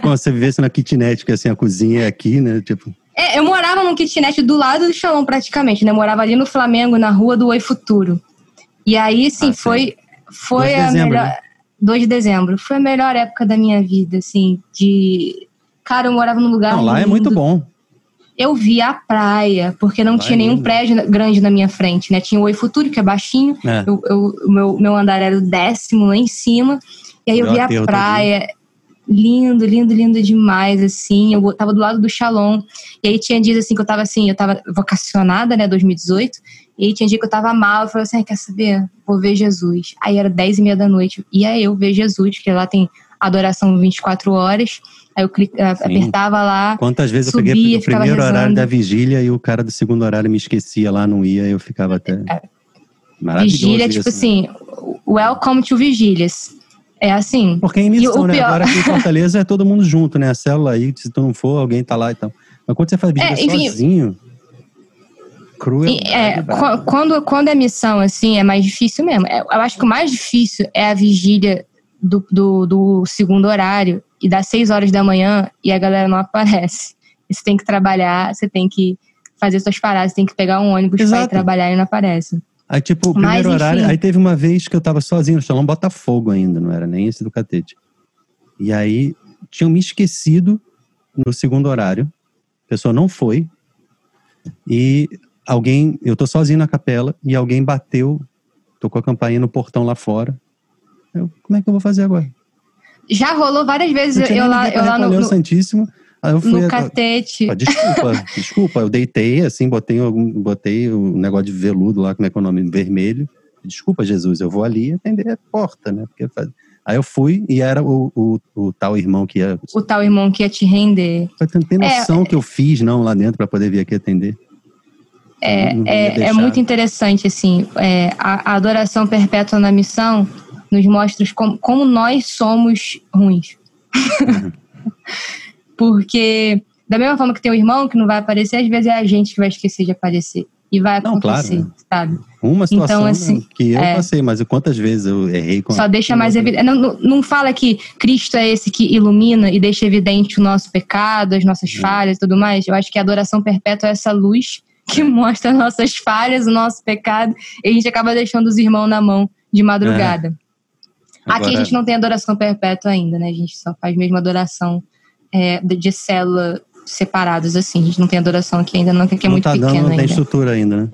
Como você vivesse na kitnet, que assim, a cozinha é aqui, né? Tipo... É, eu morava num kitnet do lado do Xalão, praticamente, né? Eu morava ali no Flamengo, na rua do Oi Futuro. E aí, sim, ah, foi, foi a dezembro, melhor... Né? 2 de dezembro. Foi a melhor época da minha vida, assim, de... Cara, eu morava num lugar Não, lá lindo. é muito bom eu vi a praia, porque não Vai tinha nenhum prédio grande na minha frente, né? Tinha o Oi Futuro, que é baixinho, é. Eu, eu, o meu, meu andar era o décimo lá em cima, e aí eu, eu vi a praia. Lindo, lindo, lindo demais, assim. Eu tava do lado do Shalom. E aí tinha dias assim que eu tava assim, eu tava vocacionada, né, 2018. E aí tinha dia que eu tava mal, eu falei assim, quer saber? Vou ver Jesus. Aí era 10 e meia da noite. E aí eu ver Jesus, porque lá tem adoração 24 horas. Aí eu clic, apertava lá. Quantas vezes subia, eu peguei o primeiro rezando. horário da vigília e o cara do segundo horário me esquecia lá, não ia, eu ficava até. É. Vigília, tipo isso, né? assim, welcome to vigílias. É assim. Porque é em missão, né? Pior... Agora aqui em [laughs] Fortaleza é todo mundo junto, né? A célula aí, se tu não for, alguém tá lá e tal. Mas quando você faz vigília é, enfim, sozinho. Cruel. É, quando, quando é missão, assim, é mais difícil mesmo. É, eu acho que o mais difícil é a vigília do, do, do segundo horário e dá seis horas da manhã e a galera não aparece. Você tem que trabalhar, você tem que fazer suas paradas, você tem que pegar um ônibus Exato. pra ir trabalhar e não aparece. Aí, tipo, o primeiro Mas, horário. Aí teve uma vez que eu tava sozinho no salão Botafogo ainda, não era nem esse do catete. E aí tinham me esquecido no segundo horário. A pessoa não foi. E alguém. Eu tô sozinho na capela e alguém bateu, tocou a campainha no portão lá fora. Eu, como é que eu vou fazer agora? Já rolou várias vezes eu, lá, eu lá no, no Santíssimo. Aí fui, no catete. Ah, desculpa, [laughs] desculpa, eu deitei assim, botei algum, botei o um negócio de veludo lá, como é que é o nome? Vermelho. Desculpa, Jesus, eu vou ali atender a porta, né? Porque faz... Aí eu fui e era o, o, o, tal irmão que ia. O tal irmão que ia te render. Você tem noção é, que eu fiz, não, lá dentro, para poder vir aqui atender. É, é, é, muito interessante, assim, é, a, a adoração perpétua na missão nos mostra como, como nós somos ruins. Uhum. [laughs] Porque, da mesma forma que tem o irmão que não vai aparecer, às vezes é a gente que vai esquecer de aparecer. E vai acontecer, não, claro, sabe? Uma situação então, assim, que eu é, passei, mas quantas vezes eu errei com Só deixa mais evidente. Não, não, não, fala que Cristo é esse que ilumina e deixa evidente o nosso pecado, as nossas falhas e tudo mais. Eu acho que a adoração perpétua é essa luz que é. mostra nossas falhas, o nosso pecado, e a gente acaba deixando os irmãos na mão de madrugada. É. Agora... Aqui a gente não tem adoração perpétua ainda, né? A gente só faz mesmo adoração é, de, célula separados, assim. A gente não tem adoração aqui ainda, não, que aqui é não muito tá pequeno dando, não ainda. tem estrutura ainda, né?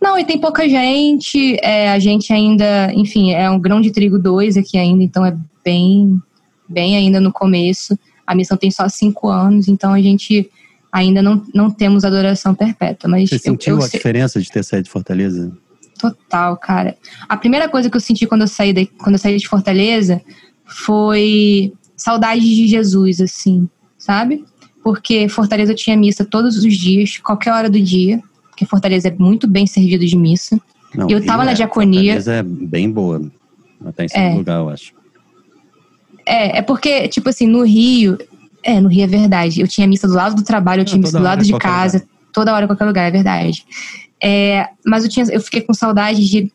Não, e tem pouca gente, é, a gente ainda, enfim, é um grão de trigo dois aqui ainda, então é bem, bem ainda no começo. A missão tem só cinco anos, então a gente ainda não, não temos adoração perpétua. Mas Você eu, sentiu eu, a diferença de ter saído de Fortaleza? Total, cara. A primeira coisa que eu senti quando eu saí de, quando eu saí de Fortaleza foi saudade de Jesus, assim, sabe? Porque Fortaleza tinha missa todos os dias, qualquer hora do dia, porque Fortaleza é muito bem servido de missa. Não, eu tava na é, diaconia. Fortaleza é bem boa, até em segundo é. lugar, eu acho. É, é porque, tipo assim, no Rio, é, no Rio é verdade. Eu tinha missa do lado do trabalho, eu tinha Não, missa do lado de casa, lugar. toda hora, qualquer lugar, é verdade. É, mas eu, tinha, eu fiquei com saudade de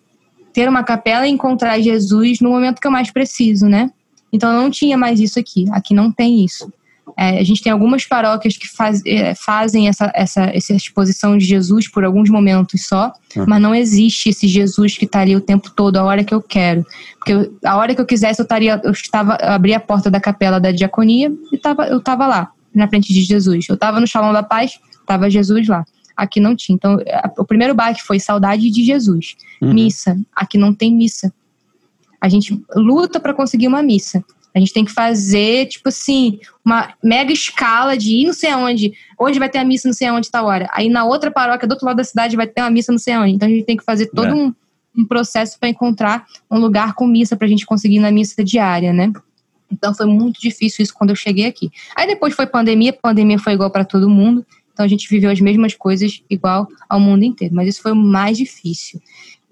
ter uma capela e encontrar Jesus no momento que eu mais preciso, né? Então não tinha mais isso aqui. Aqui não tem isso. É, a gente tem algumas paróquias que faz, é, fazem essa, essa, essa exposição de Jesus por alguns momentos só, uhum. mas não existe esse Jesus que está ali o tempo todo, a hora que eu quero. Porque eu, a hora que eu quisesse, eu, estaria, eu estava, eu abri a porta da capela da diaconia e tava, eu estava lá, na frente de Jesus. Eu estava no Shalom da Paz, estava Jesus lá aqui não tinha. Então, o primeiro baque foi saudade de Jesus. Uhum. Missa, aqui não tem missa. A gente luta para conseguir uma missa. A gente tem que fazer, tipo assim, uma mega escala de ir não sei aonde. Hoje vai ter a missa não sei aonde, tal hora. Aí na outra paróquia, do outro lado da cidade, vai ter uma missa não sei aonde. Então a gente tem que fazer todo é. um, um processo para encontrar um lugar com missa para a gente conseguir na missa diária, né? Então foi muito difícil isso quando eu cheguei aqui. Aí depois foi pandemia, pandemia foi igual para todo mundo. Então a gente viveu as mesmas coisas igual ao mundo inteiro. Mas isso foi o mais difícil.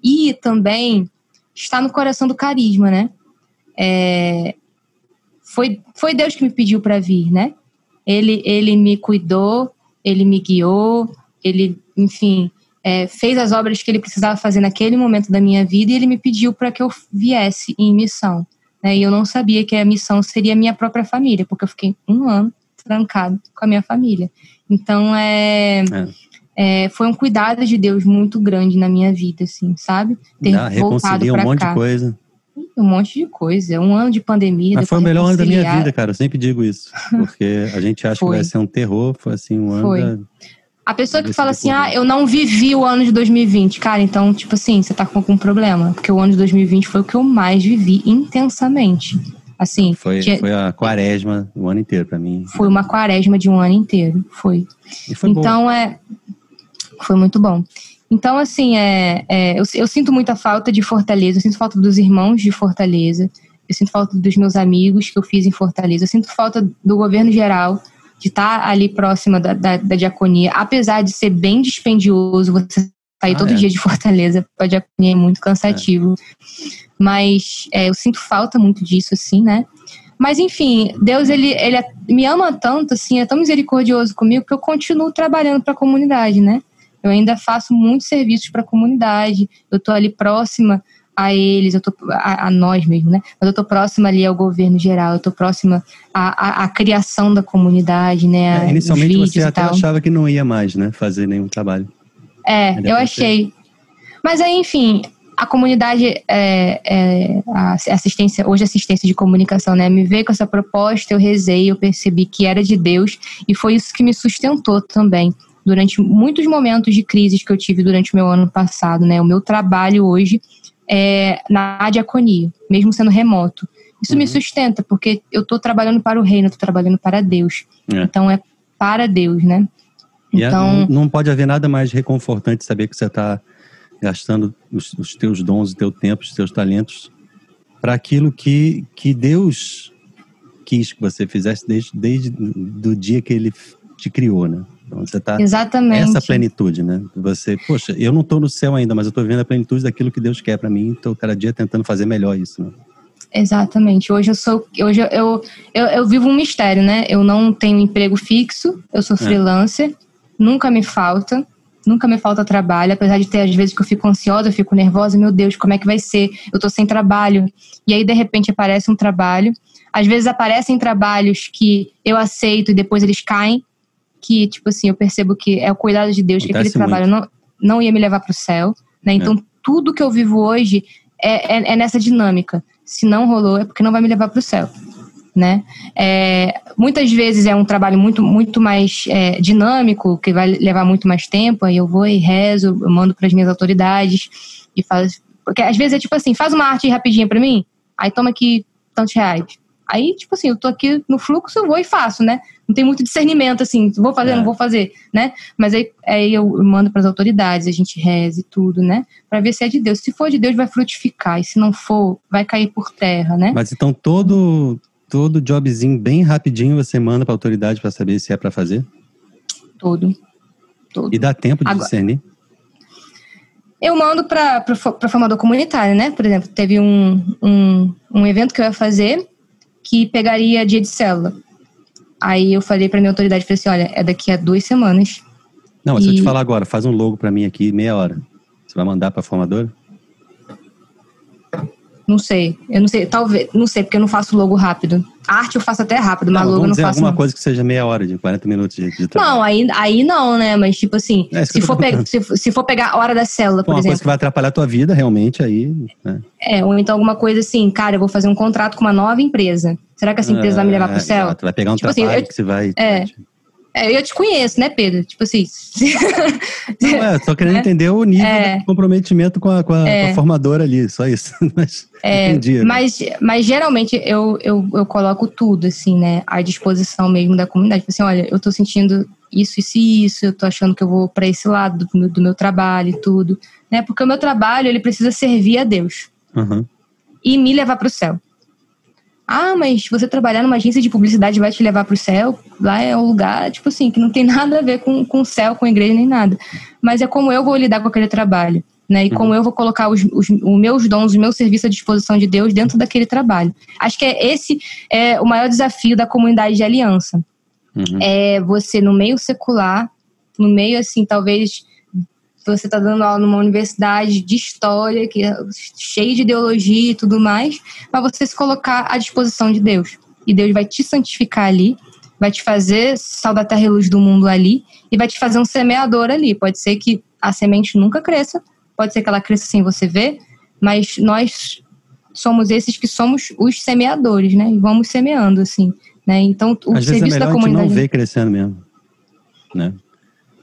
E também está no coração do carisma, né? É, foi, foi Deus que me pediu para vir, né? Ele, ele me cuidou, ele me guiou, ele, enfim, é, fez as obras que ele precisava fazer naquele momento da minha vida e ele me pediu para que eu viesse em missão. Né? E eu não sabia que a missão seria minha própria família, porque eu fiquei um ano trancado com a minha família. Então, é, é. É foi um cuidado de Deus muito grande na minha vida, assim, sabe? Ter ah, voltado um monte cá. de coisa. Um monte de coisa. Um ano de pandemia. Mas foi o melhor ano da minha vida, cara. Eu sempre digo isso. [laughs] Porque a gente acha que vai ser um terror. Foi assim, um ano. Foi. Da... A pessoa que fala assim, ah, eu não vivi o ano de 2020. Cara, então, tipo assim, você tá com algum problema. Porque o ano de 2020 foi o que eu mais vivi intensamente. Assim, foi, tinha... foi a quaresma o ano inteiro para mim. Foi uma quaresma de um ano inteiro, foi. E foi então bom. é, foi muito bom. Então assim é, é eu, eu, sinto muita falta de Fortaleza, eu sinto falta dos irmãos de Fortaleza, eu sinto falta dos meus amigos que eu fiz em Fortaleza, eu sinto falta do governo geral de estar tá ali próxima da, da, da diaconia, apesar de ser bem dispendioso você sair ah, todo é. dia de Fortaleza para diaconia é muito cansativo. É. Mas é, eu sinto falta muito disso, assim, né? Mas enfim, Deus ele, ele é, me ama tanto, assim, é tão misericordioso comigo que eu continuo trabalhando para a comunidade, né? Eu ainda faço muitos serviços para a comunidade. Eu estou ali próxima a eles, eu tô, a, a, nós mesmo, né? Mas eu estou próxima ali ao governo geral, eu estou próxima à, à, à, criação da comunidade, né? É, inicialmente você até achava que não ia mais, né? Fazer nenhum trabalho. É, eu achei. Mas aí, enfim, a comunidade é, é, a assistência hoje assistência de comunicação né me veio com essa proposta eu rezei eu percebi que era de Deus e foi isso que me sustentou também durante muitos momentos de crises que eu tive durante o meu ano passado né o meu trabalho hoje é na diaconia mesmo sendo remoto isso uhum. me sustenta porque eu estou trabalhando para o reino estou trabalhando para Deus é. então é para Deus né é, então não, não pode haver nada mais reconfortante saber que você está gastando os, os teus dons, o teu tempo, os teus talentos para aquilo que, que Deus quis que você fizesse desde, desde do dia que Ele te criou, né? Você está Exatamente. essa plenitude, né? Você, poxa, eu não estou no céu ainda, mas eu estou vendo a plenitude daquilo que Deus quer para mim. Estou cada dia tentando fazer melhor isso, né? Exatamente. Hoje eu sou, hoje eu, eu, eu, eu, vivo um mistério, né? Eu não tenho emprego fixo, eu sou é. freelancer, é. nunca me falta. Nunca me falta trabalho, apesar de ter às vezes que eu fico ansiosa, eu fico nervosa, meu Deus, como é que vai ser? Eu tô sem trabalho. E aí de repente aparece um trabalho. Às vezes aparecem trabalhos que eu aceito e depois eles caem, que tipo assim, eu percebo que é o cuidado de Deus, Acontece que aquele trabalho não, não ia me levar para o céu, né? Então é. tudo que eu vivo hoje é, é, é nessa dinâmica. Se não rolou, é porque não vai me levar para o céu né? É, muitas vezes é um trabalho muito, muito mais é, dinâmico, que vai levar muito mais tempo, aí eu vou e rezo, eu mando para as minhas autoridades e faz. Porque às vezes é tipo assim, faz uma arte rapidinha para mim, aí toma aqui tantos reais. Aí, tipo assim, eu tô aqui no fluxo, eu vou e faço, né? Não tem muito discernimento, assim, vou fazer, é. não vou fazer, né? Mas aí, aí eu mando para as autoridades, a gente reze e tudo, né? Para ver se é de Deus. Se for de Deus, vai frutificar, e se não for, vai cair por terra, né? Mas então todo todo jobzinho bem rapidinho você manda para a autoridade para saber se é para fazer? Todo. todo. E dá tempo de Agora, discernir? Eu mando para o formador comunitário, né? Por exemplo, teve um, um, um evento que eu ia fazer que pegaria dia de célula. Aí eu falei para minha autoridade, falei assim, olha, é daqui a duas semanas. Não, mas e... se eu te falar agora, faz um logo para mim aqui, meia hora. Você vai mandar para a formadora? Não sei. Eu não sei. Talvez. Não sei, porque eu não faço logo rápido. arte eu faço até rápido, mas não, logo eu não faço. alguma coisa que seja meia hora, de 40 minutos de, de trabalho. Não, aí, aí não, né? Mas, tipo assim, é, se, for pegar, se, se, for pegar a hora da célula, por uma exemplo. Uma coisa que vai atrapalhar a tua vida, realmente, aí. Né? É, ou então alguma coisa assim, cara, eu vou fazer um contrato com uma nova empresa. Será que essa empresa é, vai me levar pro é, céu? Tu vai pegar um tipo trabalho assim, eu, que você vai. É. É, eu te conheço, né, Pedro? Tipo assim. Não, é, só querendo [laughs] é, entender o nível é, de comprometimento com a, com, a, é, com a, formadora ali, só isso. [laughs] mas, é, entendi, né? mas, mas geralmente eu, eu, eu coloco tudo, assim, né, à disposição mesmo da comunidade. Tipo assim, olha, eu tô sentindo isso, isso e isso, eu tô achando que eu vou para esse lado do, do, meu trabalho e tudo. Né? Porque o meu trabalho, ele precisa servir a Deus. Uhum. E me levar para o céu. Ah, mas você trabalhar numa agência de publicidade vai te levar para o céu? Lá é um lugar, tipo assim, que não tem [laughs] nada a ver com, com o céu, com a igreja, nem nada. Mas é como eu vou lidar com aquele trabalho. Né, e como uhum. eu vou colocar os, os, os, meus dons, o meu serviço à disposição de Deus dentro daquele trabalho. Acho que é esse é o maior desafio da comunidade de aliança. Uhum. É você, no meio secular, no meio, assim, talvez você está dando aula numa universidade de história, que é cheia de ideologia e tudo mais, mas você se colocar à disposição de Deus. E Deus vai te santificar ali, vai te fazer sal da terra e luz do mundo ali, e vai te fazer um semeador ali. Pode ser que a semente nunca cresça, pode ser que ela cresça sem você ver, mas nós somos esses que somos os semeadores, né? E vamos semeando, assim. Né? Então, o Às serviço vezes é da comunidade. A gente não vê crescendo mesmo. Né?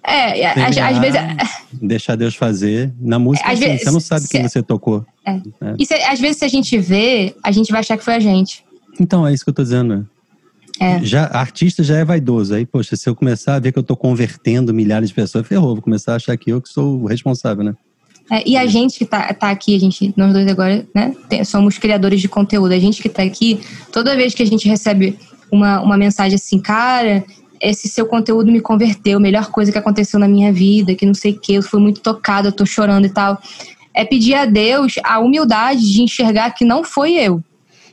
É, às, às, vezes. É- deixar Deus fazer. Na música, assim, vezes, você não sabe quem você tocou. É. É. E se, às vezes, se a gente vê, a gente vai achar que foi a gente. Então, é isso que eu tô dizendo. É. Já, artista já é vaidoso. Aí, poxa, se eu começar a ver que eu tô convertendo milhares de pessoas, ferrou. Vou começar a achar que eu que sou o responsável, né? É, e a gente que tá, tá aqui, a gente, nós dois agora, né, somos criadores de conteúdo. A gente que tá aqui, toda vez que a gente recebe uma, uma mensagem assim, cara, esse seu conteúdo me converteu, melhor coisa que aconteceu na minha vida, que não sei o que, eu fui muito tocada, eu tô chorando e tal. É pedir a Deus a humildade de enxergar que não foi eu.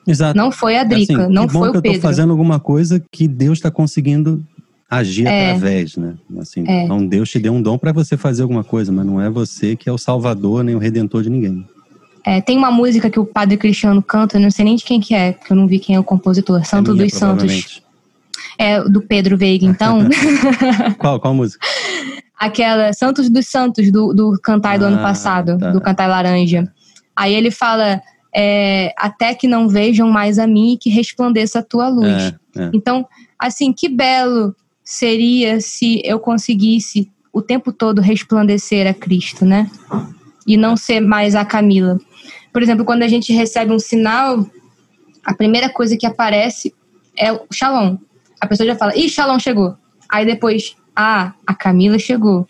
Exato. Não foi a Drica, assim, não foi o Pedro. Eu tô fazendo alguma coisa que Deus está conseguindo agir é. através, né? Assim, é. Então Deus te deu um dom para você fazer alguma coisa, mas não é você que é o salvador nem o redentor de ninguém. É, tem uma música que o Padre Cristiano canta, não sei nem de quem que é, porque eu não vi quem é o compositor. Santo é minha, dos Santos. É, do Pedro Veiga, então. [laughs] qual, qual música? Aquela Santos dos Santos, do, do Cantar do ah, ano passado, tá. do Cantar Laranja. Aí ele fala, é, até que não vejam mais a mim e que resplandeça a tua luz. É, é. Então, assim, que belo seria se eu conseguisse o tempo todo resplandecer a Cristo, né? E não ser mais a Camila. Por exemplo, quando a gente recebe um sinal, a primeira coisa que aparece é o Shalom a pessoa já fala, ih, Shalom chegou. Aí depois, ah, a Camila chegou.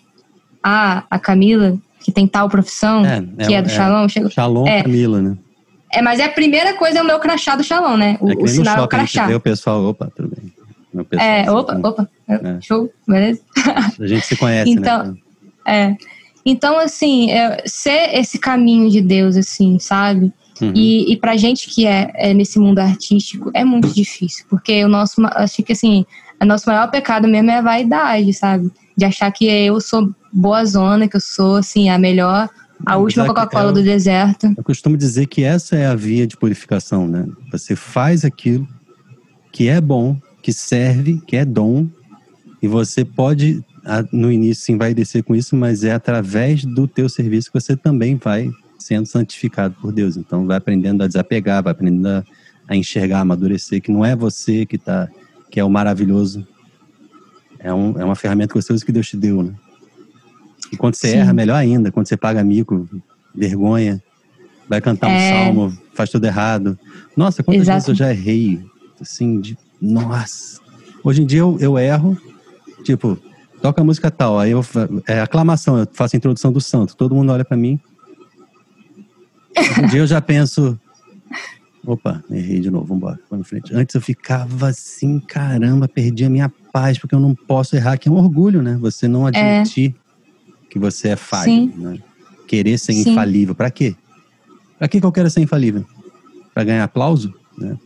Ah, a Camila, que tem tal profissão, é, que é, é do Shalom, chegou. Shalom é. Camila, né? É, mas é a primeira coisa é o meu crachá do Shalom, né? O, é o sinal é o crachá. A gente vê o pessoal, opa, tudo bem. Pessoal, é, opa, assim, opa, é. show, beleza? A gente se conhece, então, né? É. Então, assim, é, ser esse caminho de Deus, assim, sabe? Uhum. E, e pra gente que é, é, nesse mundo artístico, é muito difícil. Porque o nosso, acho que assim, o nosso maior pecado mesmo é a vaidade, sabe? De achar que eu sou boa zona, que eu sou, assim, a melhor, a última Coca-Cola do deserto. Eu costumo dizer que essa é a via de purificação, né? Você faz aquilo que é bom, que serve, que é dom, e você pode, no início, sim, vai descer com isso, mas é através do teu serviço que você também vai sendo santificado por Deus. Então, vai aprendendo a desapegar, vai aprendendo a, a enxergar, a amadurecer, que não é você que tá, que é o maravilhoso. É, um, é uma ferramenta gostosa que Deus te deu, né? E quando você Sim. erra, melhor ainda. Quando você paga mico, vergonha, vai cantar é... um salmo, faz tudo errado. Nossa, quantas Exato. vezes eu já errei? Assim, de... Nossa. Hoje em dia eu, eu erro, tipo, toca a música tal, aí eu é aclamação, eu faço a introdução do santo, todo mundo olha para mim, um dia eu já penso, opa, errei de novo, vambora, vamos em frente. Antes eu ficava assim, caramba, perdi a minha paz, porque eu não posso errar, que é um orgulho, né? Você não é. admitir é. que você é falho, né? Querer ser Sim. infalível, para quê? Pra que eu quero ser infalível? Para ganhar aplauso, né?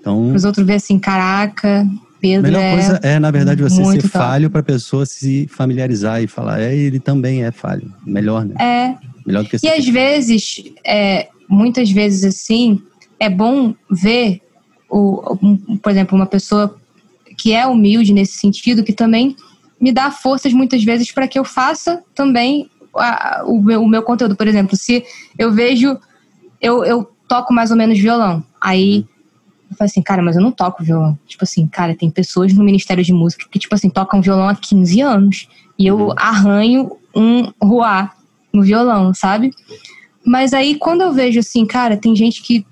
Então, os outros ver assim, caraca, Pedro melhor é coisa é, na verdade, você ser top. falho para a pessoa se familiarizar e falar, é, ele também é falho. Melhor, né? É. Melhor do que E às vezes, é, muitas vezes assim, é bom ver, o, um, por exemplo, uma pessoa que é humilde nesse sentido, que também me dá forças muitas vezes para que eu faça também a, o, meu, o meu conteúdo. Por exemplo, se eu vejo, eu, eu toco mais ou menos violão, aí uhum. eu falo assim, cara, mas eu não toco violão. Tipo assim, cara, tem pessoas no Ministério de Música que, tipo assim, tocam violão há 15 anos e eu uhum. arranho um ruá no violão, sabe? Mas aí quando eu vejo assim, cara, tem gente que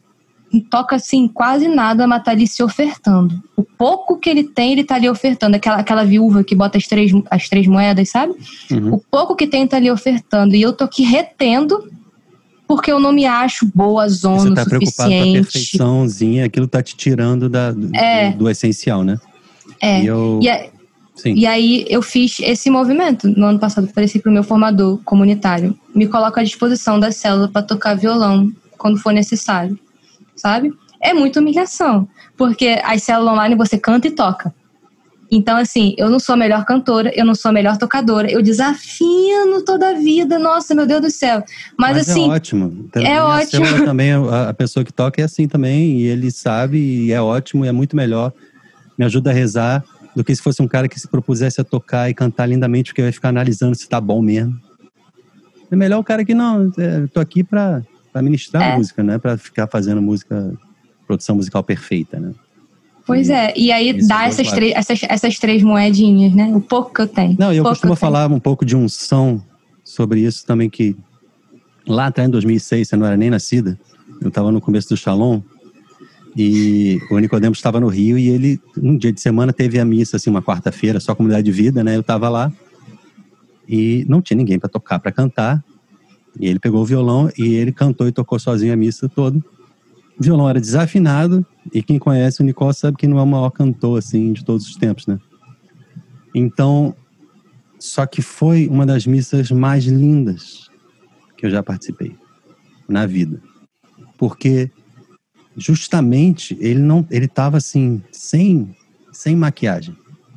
toca assim quase nada, mas tá ali se ofertando. O pouco que ele tem, ele tá ali ofertando. Aquela, aquela viúva que bota as três, as três moedas, sabe? Uhum. O pouco que tem, tá ali ofertando. E eu tô aqui retendo porque eu não me acho boa zona Você tá preocupado com a perfeiçãozinha, aquilo tá te tirando da, do, é. do, essencial, né? É. E, eu... e, a, e, aí eu fiz esse movimento no ano passado, falei para o meu formador comunitário, me coloca à disposição da célula para tocar violão quando for necessário, sabe? É muita humilhação, porque as células online você canta e toca. Então, assim, eu não sou a melhor cantora, eu não sou a melhor tocadora, eu desafino toda a vida, nossa, meu Deus do céu. Mas, Mas é assim. É ótimo. É [laughs] ótimo. Também, a, pessoa que toca é assim também, e ele sabe, e é ótimo, e é muito melhor. Me ajuda a rezar do que se fosse um cara que se propusesse a tocar e cantar lindamente, porque vai ficar analisando se tá bom mesmo. É melhor o cara que não, é, tô aqui para ministrar é. música, né? Para ficar fazendo música, produção musical perfeita, né? Pois é, e aí dá essas três, essas, essas três moedinhas, né? O pouco que eu tenho. Não, eu costumo falar um pouco de unção sobre isso também, que lá atrás em 2006, você não era nem nascida, eu estava no começo do Shalom, e o Nicodemos estava no Rio e ele, um dia de semana, teve a missa, assim, uma quarta-feira, só comunidade de vida, né? Eu estava lá e não tinha ninguém para tocar, para cantar. E ele pegou o violão e ele cantou e tocou sozinho a missa toda. O violão era desafinado e quem conhece o Nicole sabe que não é o maior cantor assim de todos os tempos, né? Então, só que foi uma das missas mais lindas que eu já participei na vida. Porque justamente ele não ele estava assim sem sem maquiagem.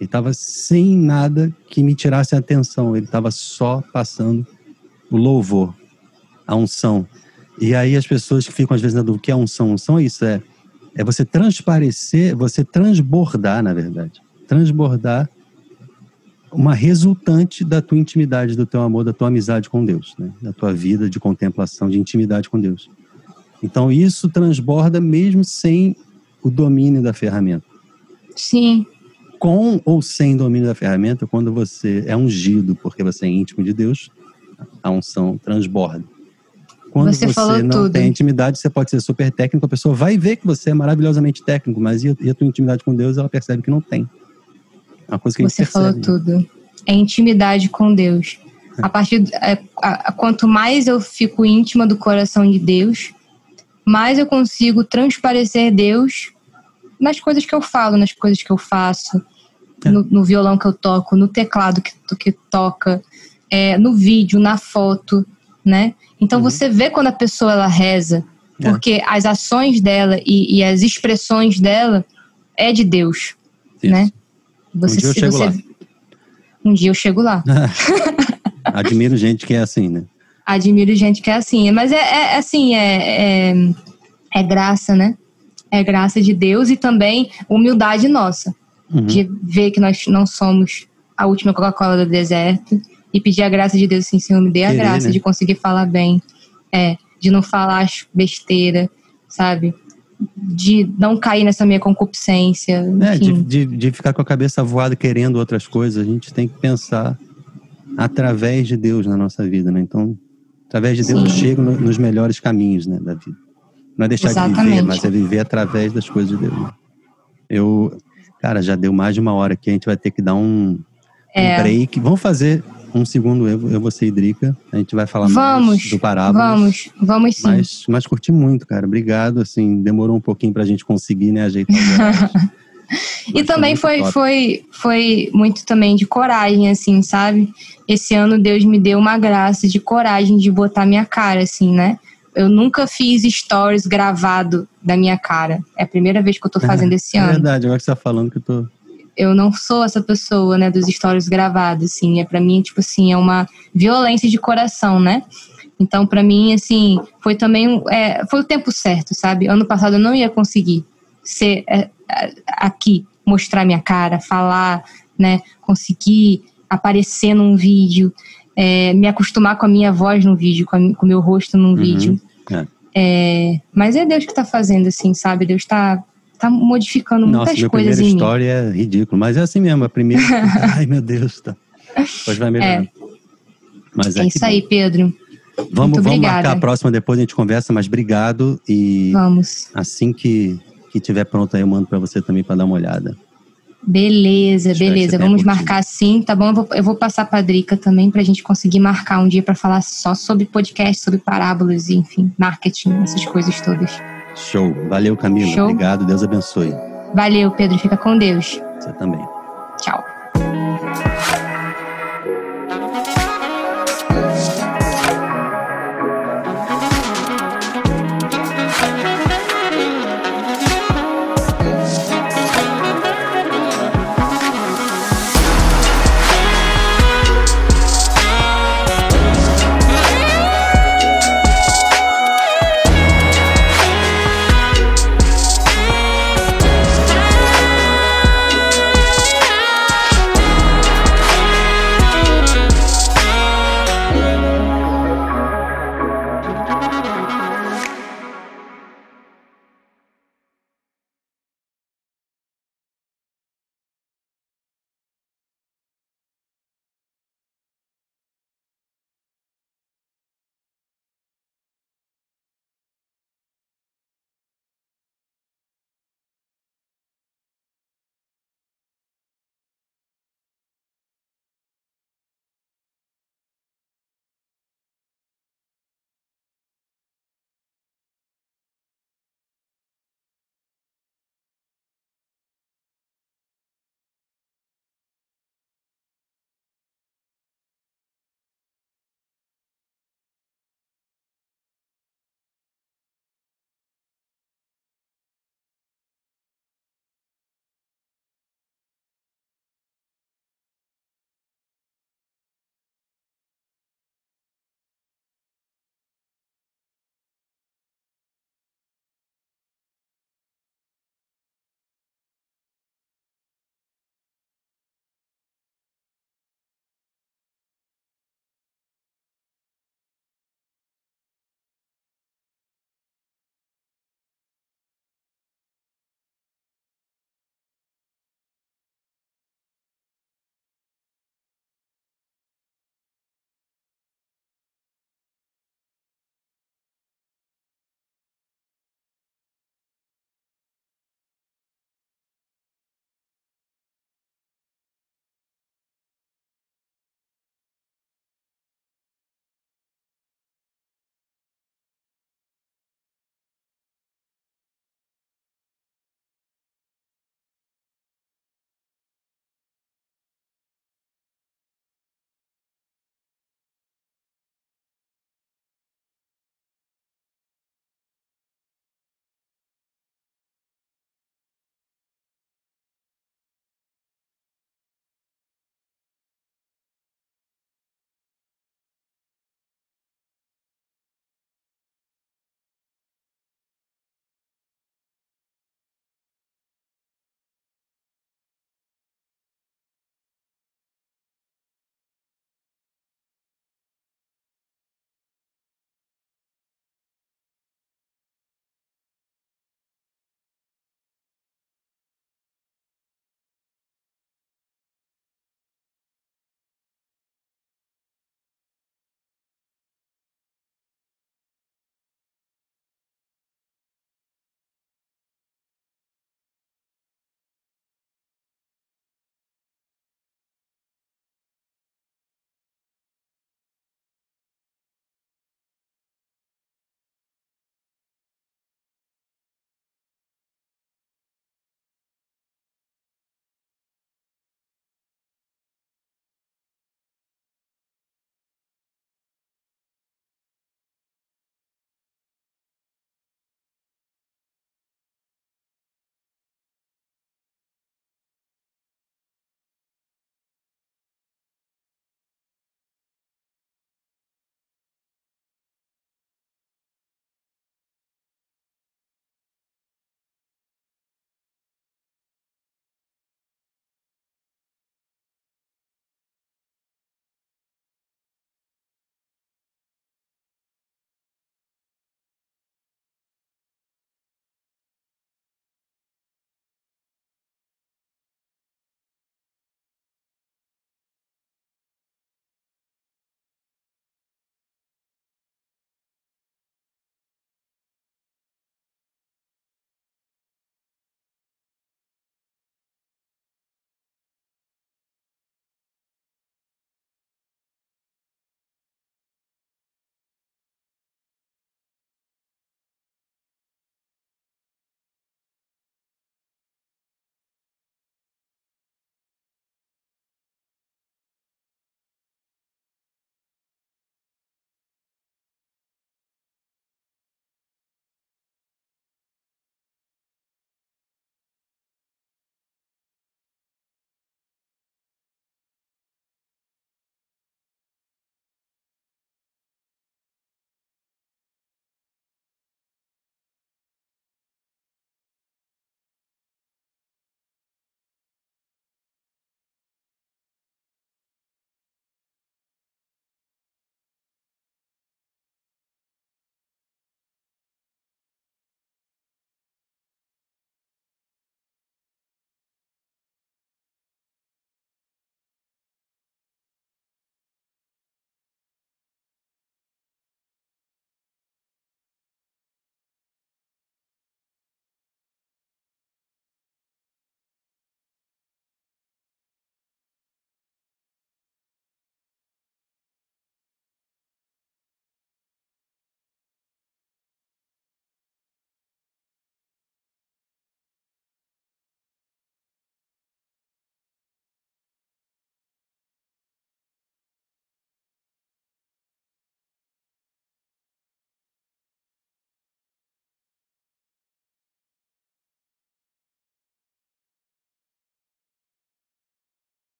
Ele estava sem nada que me tirasse a atenção, ele estava só passando o louvor, a unção e aí as pessoas que ficam às vezes na dúvida, o que é unção? Unção é isso, é, é você transparecer, você transbordar, na verdade. Transbordar uma resultante da tua intimidade, do teu amor, da tua amizade com Deus, né? da tua vida de contemplação, de intimidade com Deus. Então isso transborda mesmo sem o domínio da ferramenta. Sim. Com ou sem domínio da ferramenta, quando você é ungido porque você é íntimo de Deus, a unção transborda. Quando você, você não tudo. tem intimidade, você pode ser super técnico, a pessoa vai ver que você é maravilhosamente técnico, mas e a, e a tua intimidade com Deus, ela percebe que não tem. É uma coisa que você a gente percebe. falou tudo. É intimidade com Deus. É. A partir é, a, quanto mais eu fico íntima do coração de Deus, mais eu consigo transparecer Deus nas coisas que eu falo, nas coisas que eu faço, é. no, no, violão que eu toco, no teclado que, que toca, é, no vídeo, na foto, né? Então uhum. você vê quando a pessoa ela reza, é. porque as ações dela e, e, as expressões dela é de Deus, Isso. né? Você, um dia eu chego você... lá. Um dia eu chego lá. [laughs] Admiro gente que é assim, né? Admiro gente que é assim, mas é, é assim, é, é, é, graça, né? É graça de Deus e também humildade nossa, uhum. de ver que nós não somos a última Coca-Cola do deserto, e pedir a graça de Deus, assim, Senhor, me dê a Querer, graça né? de conseguir falar bem, é, de não falar besteira, sabe? De não cair nessa minha concupiscência. É, de, de, de, ficar com a cabeça voada querendo outras coisas. A gente tem que pensar através de Deus na nossa vida, né? Então, através de Deus, Sim. eu chego no, nos melhores caminhos né, da vida. Não é deixar Exatamente. de viver, mas é viver através das coisas de Deus. Eu, cara, já deu mais de uma hora aqui, a gente vai ter que dar um, é. um break. Vamos fazer um segundo eu, eu vou ser Idrica. A gente vai falar vamos, mais do Parábolas. Vamos, vamos sim. Mas, mas curti muito, cara. Obrigado, assim, demorou um pouquinho pra gente conseguir, né, ajeitar [laughs] E também foi, foi, foi muito também de coragem, assim, sabe? Esse ano Deus me deu uma graça de coragem de botar minha cara, assim, né? Eu nunca fiz stories gravado da minha cara. É a primeira vez que eu tô fazendo é, esse é ano. É verdade, agora que você tá falando que eu tô eu não sou essa pessoa, né, dos stories gravados, assim, é para mim, tipo assim, é uma violência de coração, né? Então, para mim, assim, foi também, é, foi o tempo certo, sabe? Ano passado eu não ia conseguir ser é, aqui, mostrar minha cara, falar, né, conseguir aparecer num vídeo, é, me acostumar com a minha voz no vídeo, com o meu rosto num uhum. vídeo. É. é. mas é Deus que tá fazendo, assim, sabe? Deus tá tá modificando Nossa, muitas coisas em história é ridículo, mas é assim mesmo, a primeira, [laughs] ai meu Deus, tá. Depois vai melhorar. É, mas é, é isso aí, Pedro. Vamos, vamos marcar a próxima, depois a gente conversa, mas obrigado e vamos. assim que, que tiver pronto aí eu mando para você também para dar uma olhada. Beleza, beleza. Vamos marcar sim, tá bom? Eu vou, eu vou passar pra Drica também pra gente conseguir marcar um dia para falar só sobre podcast, sobre parábolas, enfim, marketing, essas coisas todas. Show. Valeu, Camila. Show. Obrigado. Deus abençoe. Valeu, Pedro. Fica com Deus. Você também. Tchau.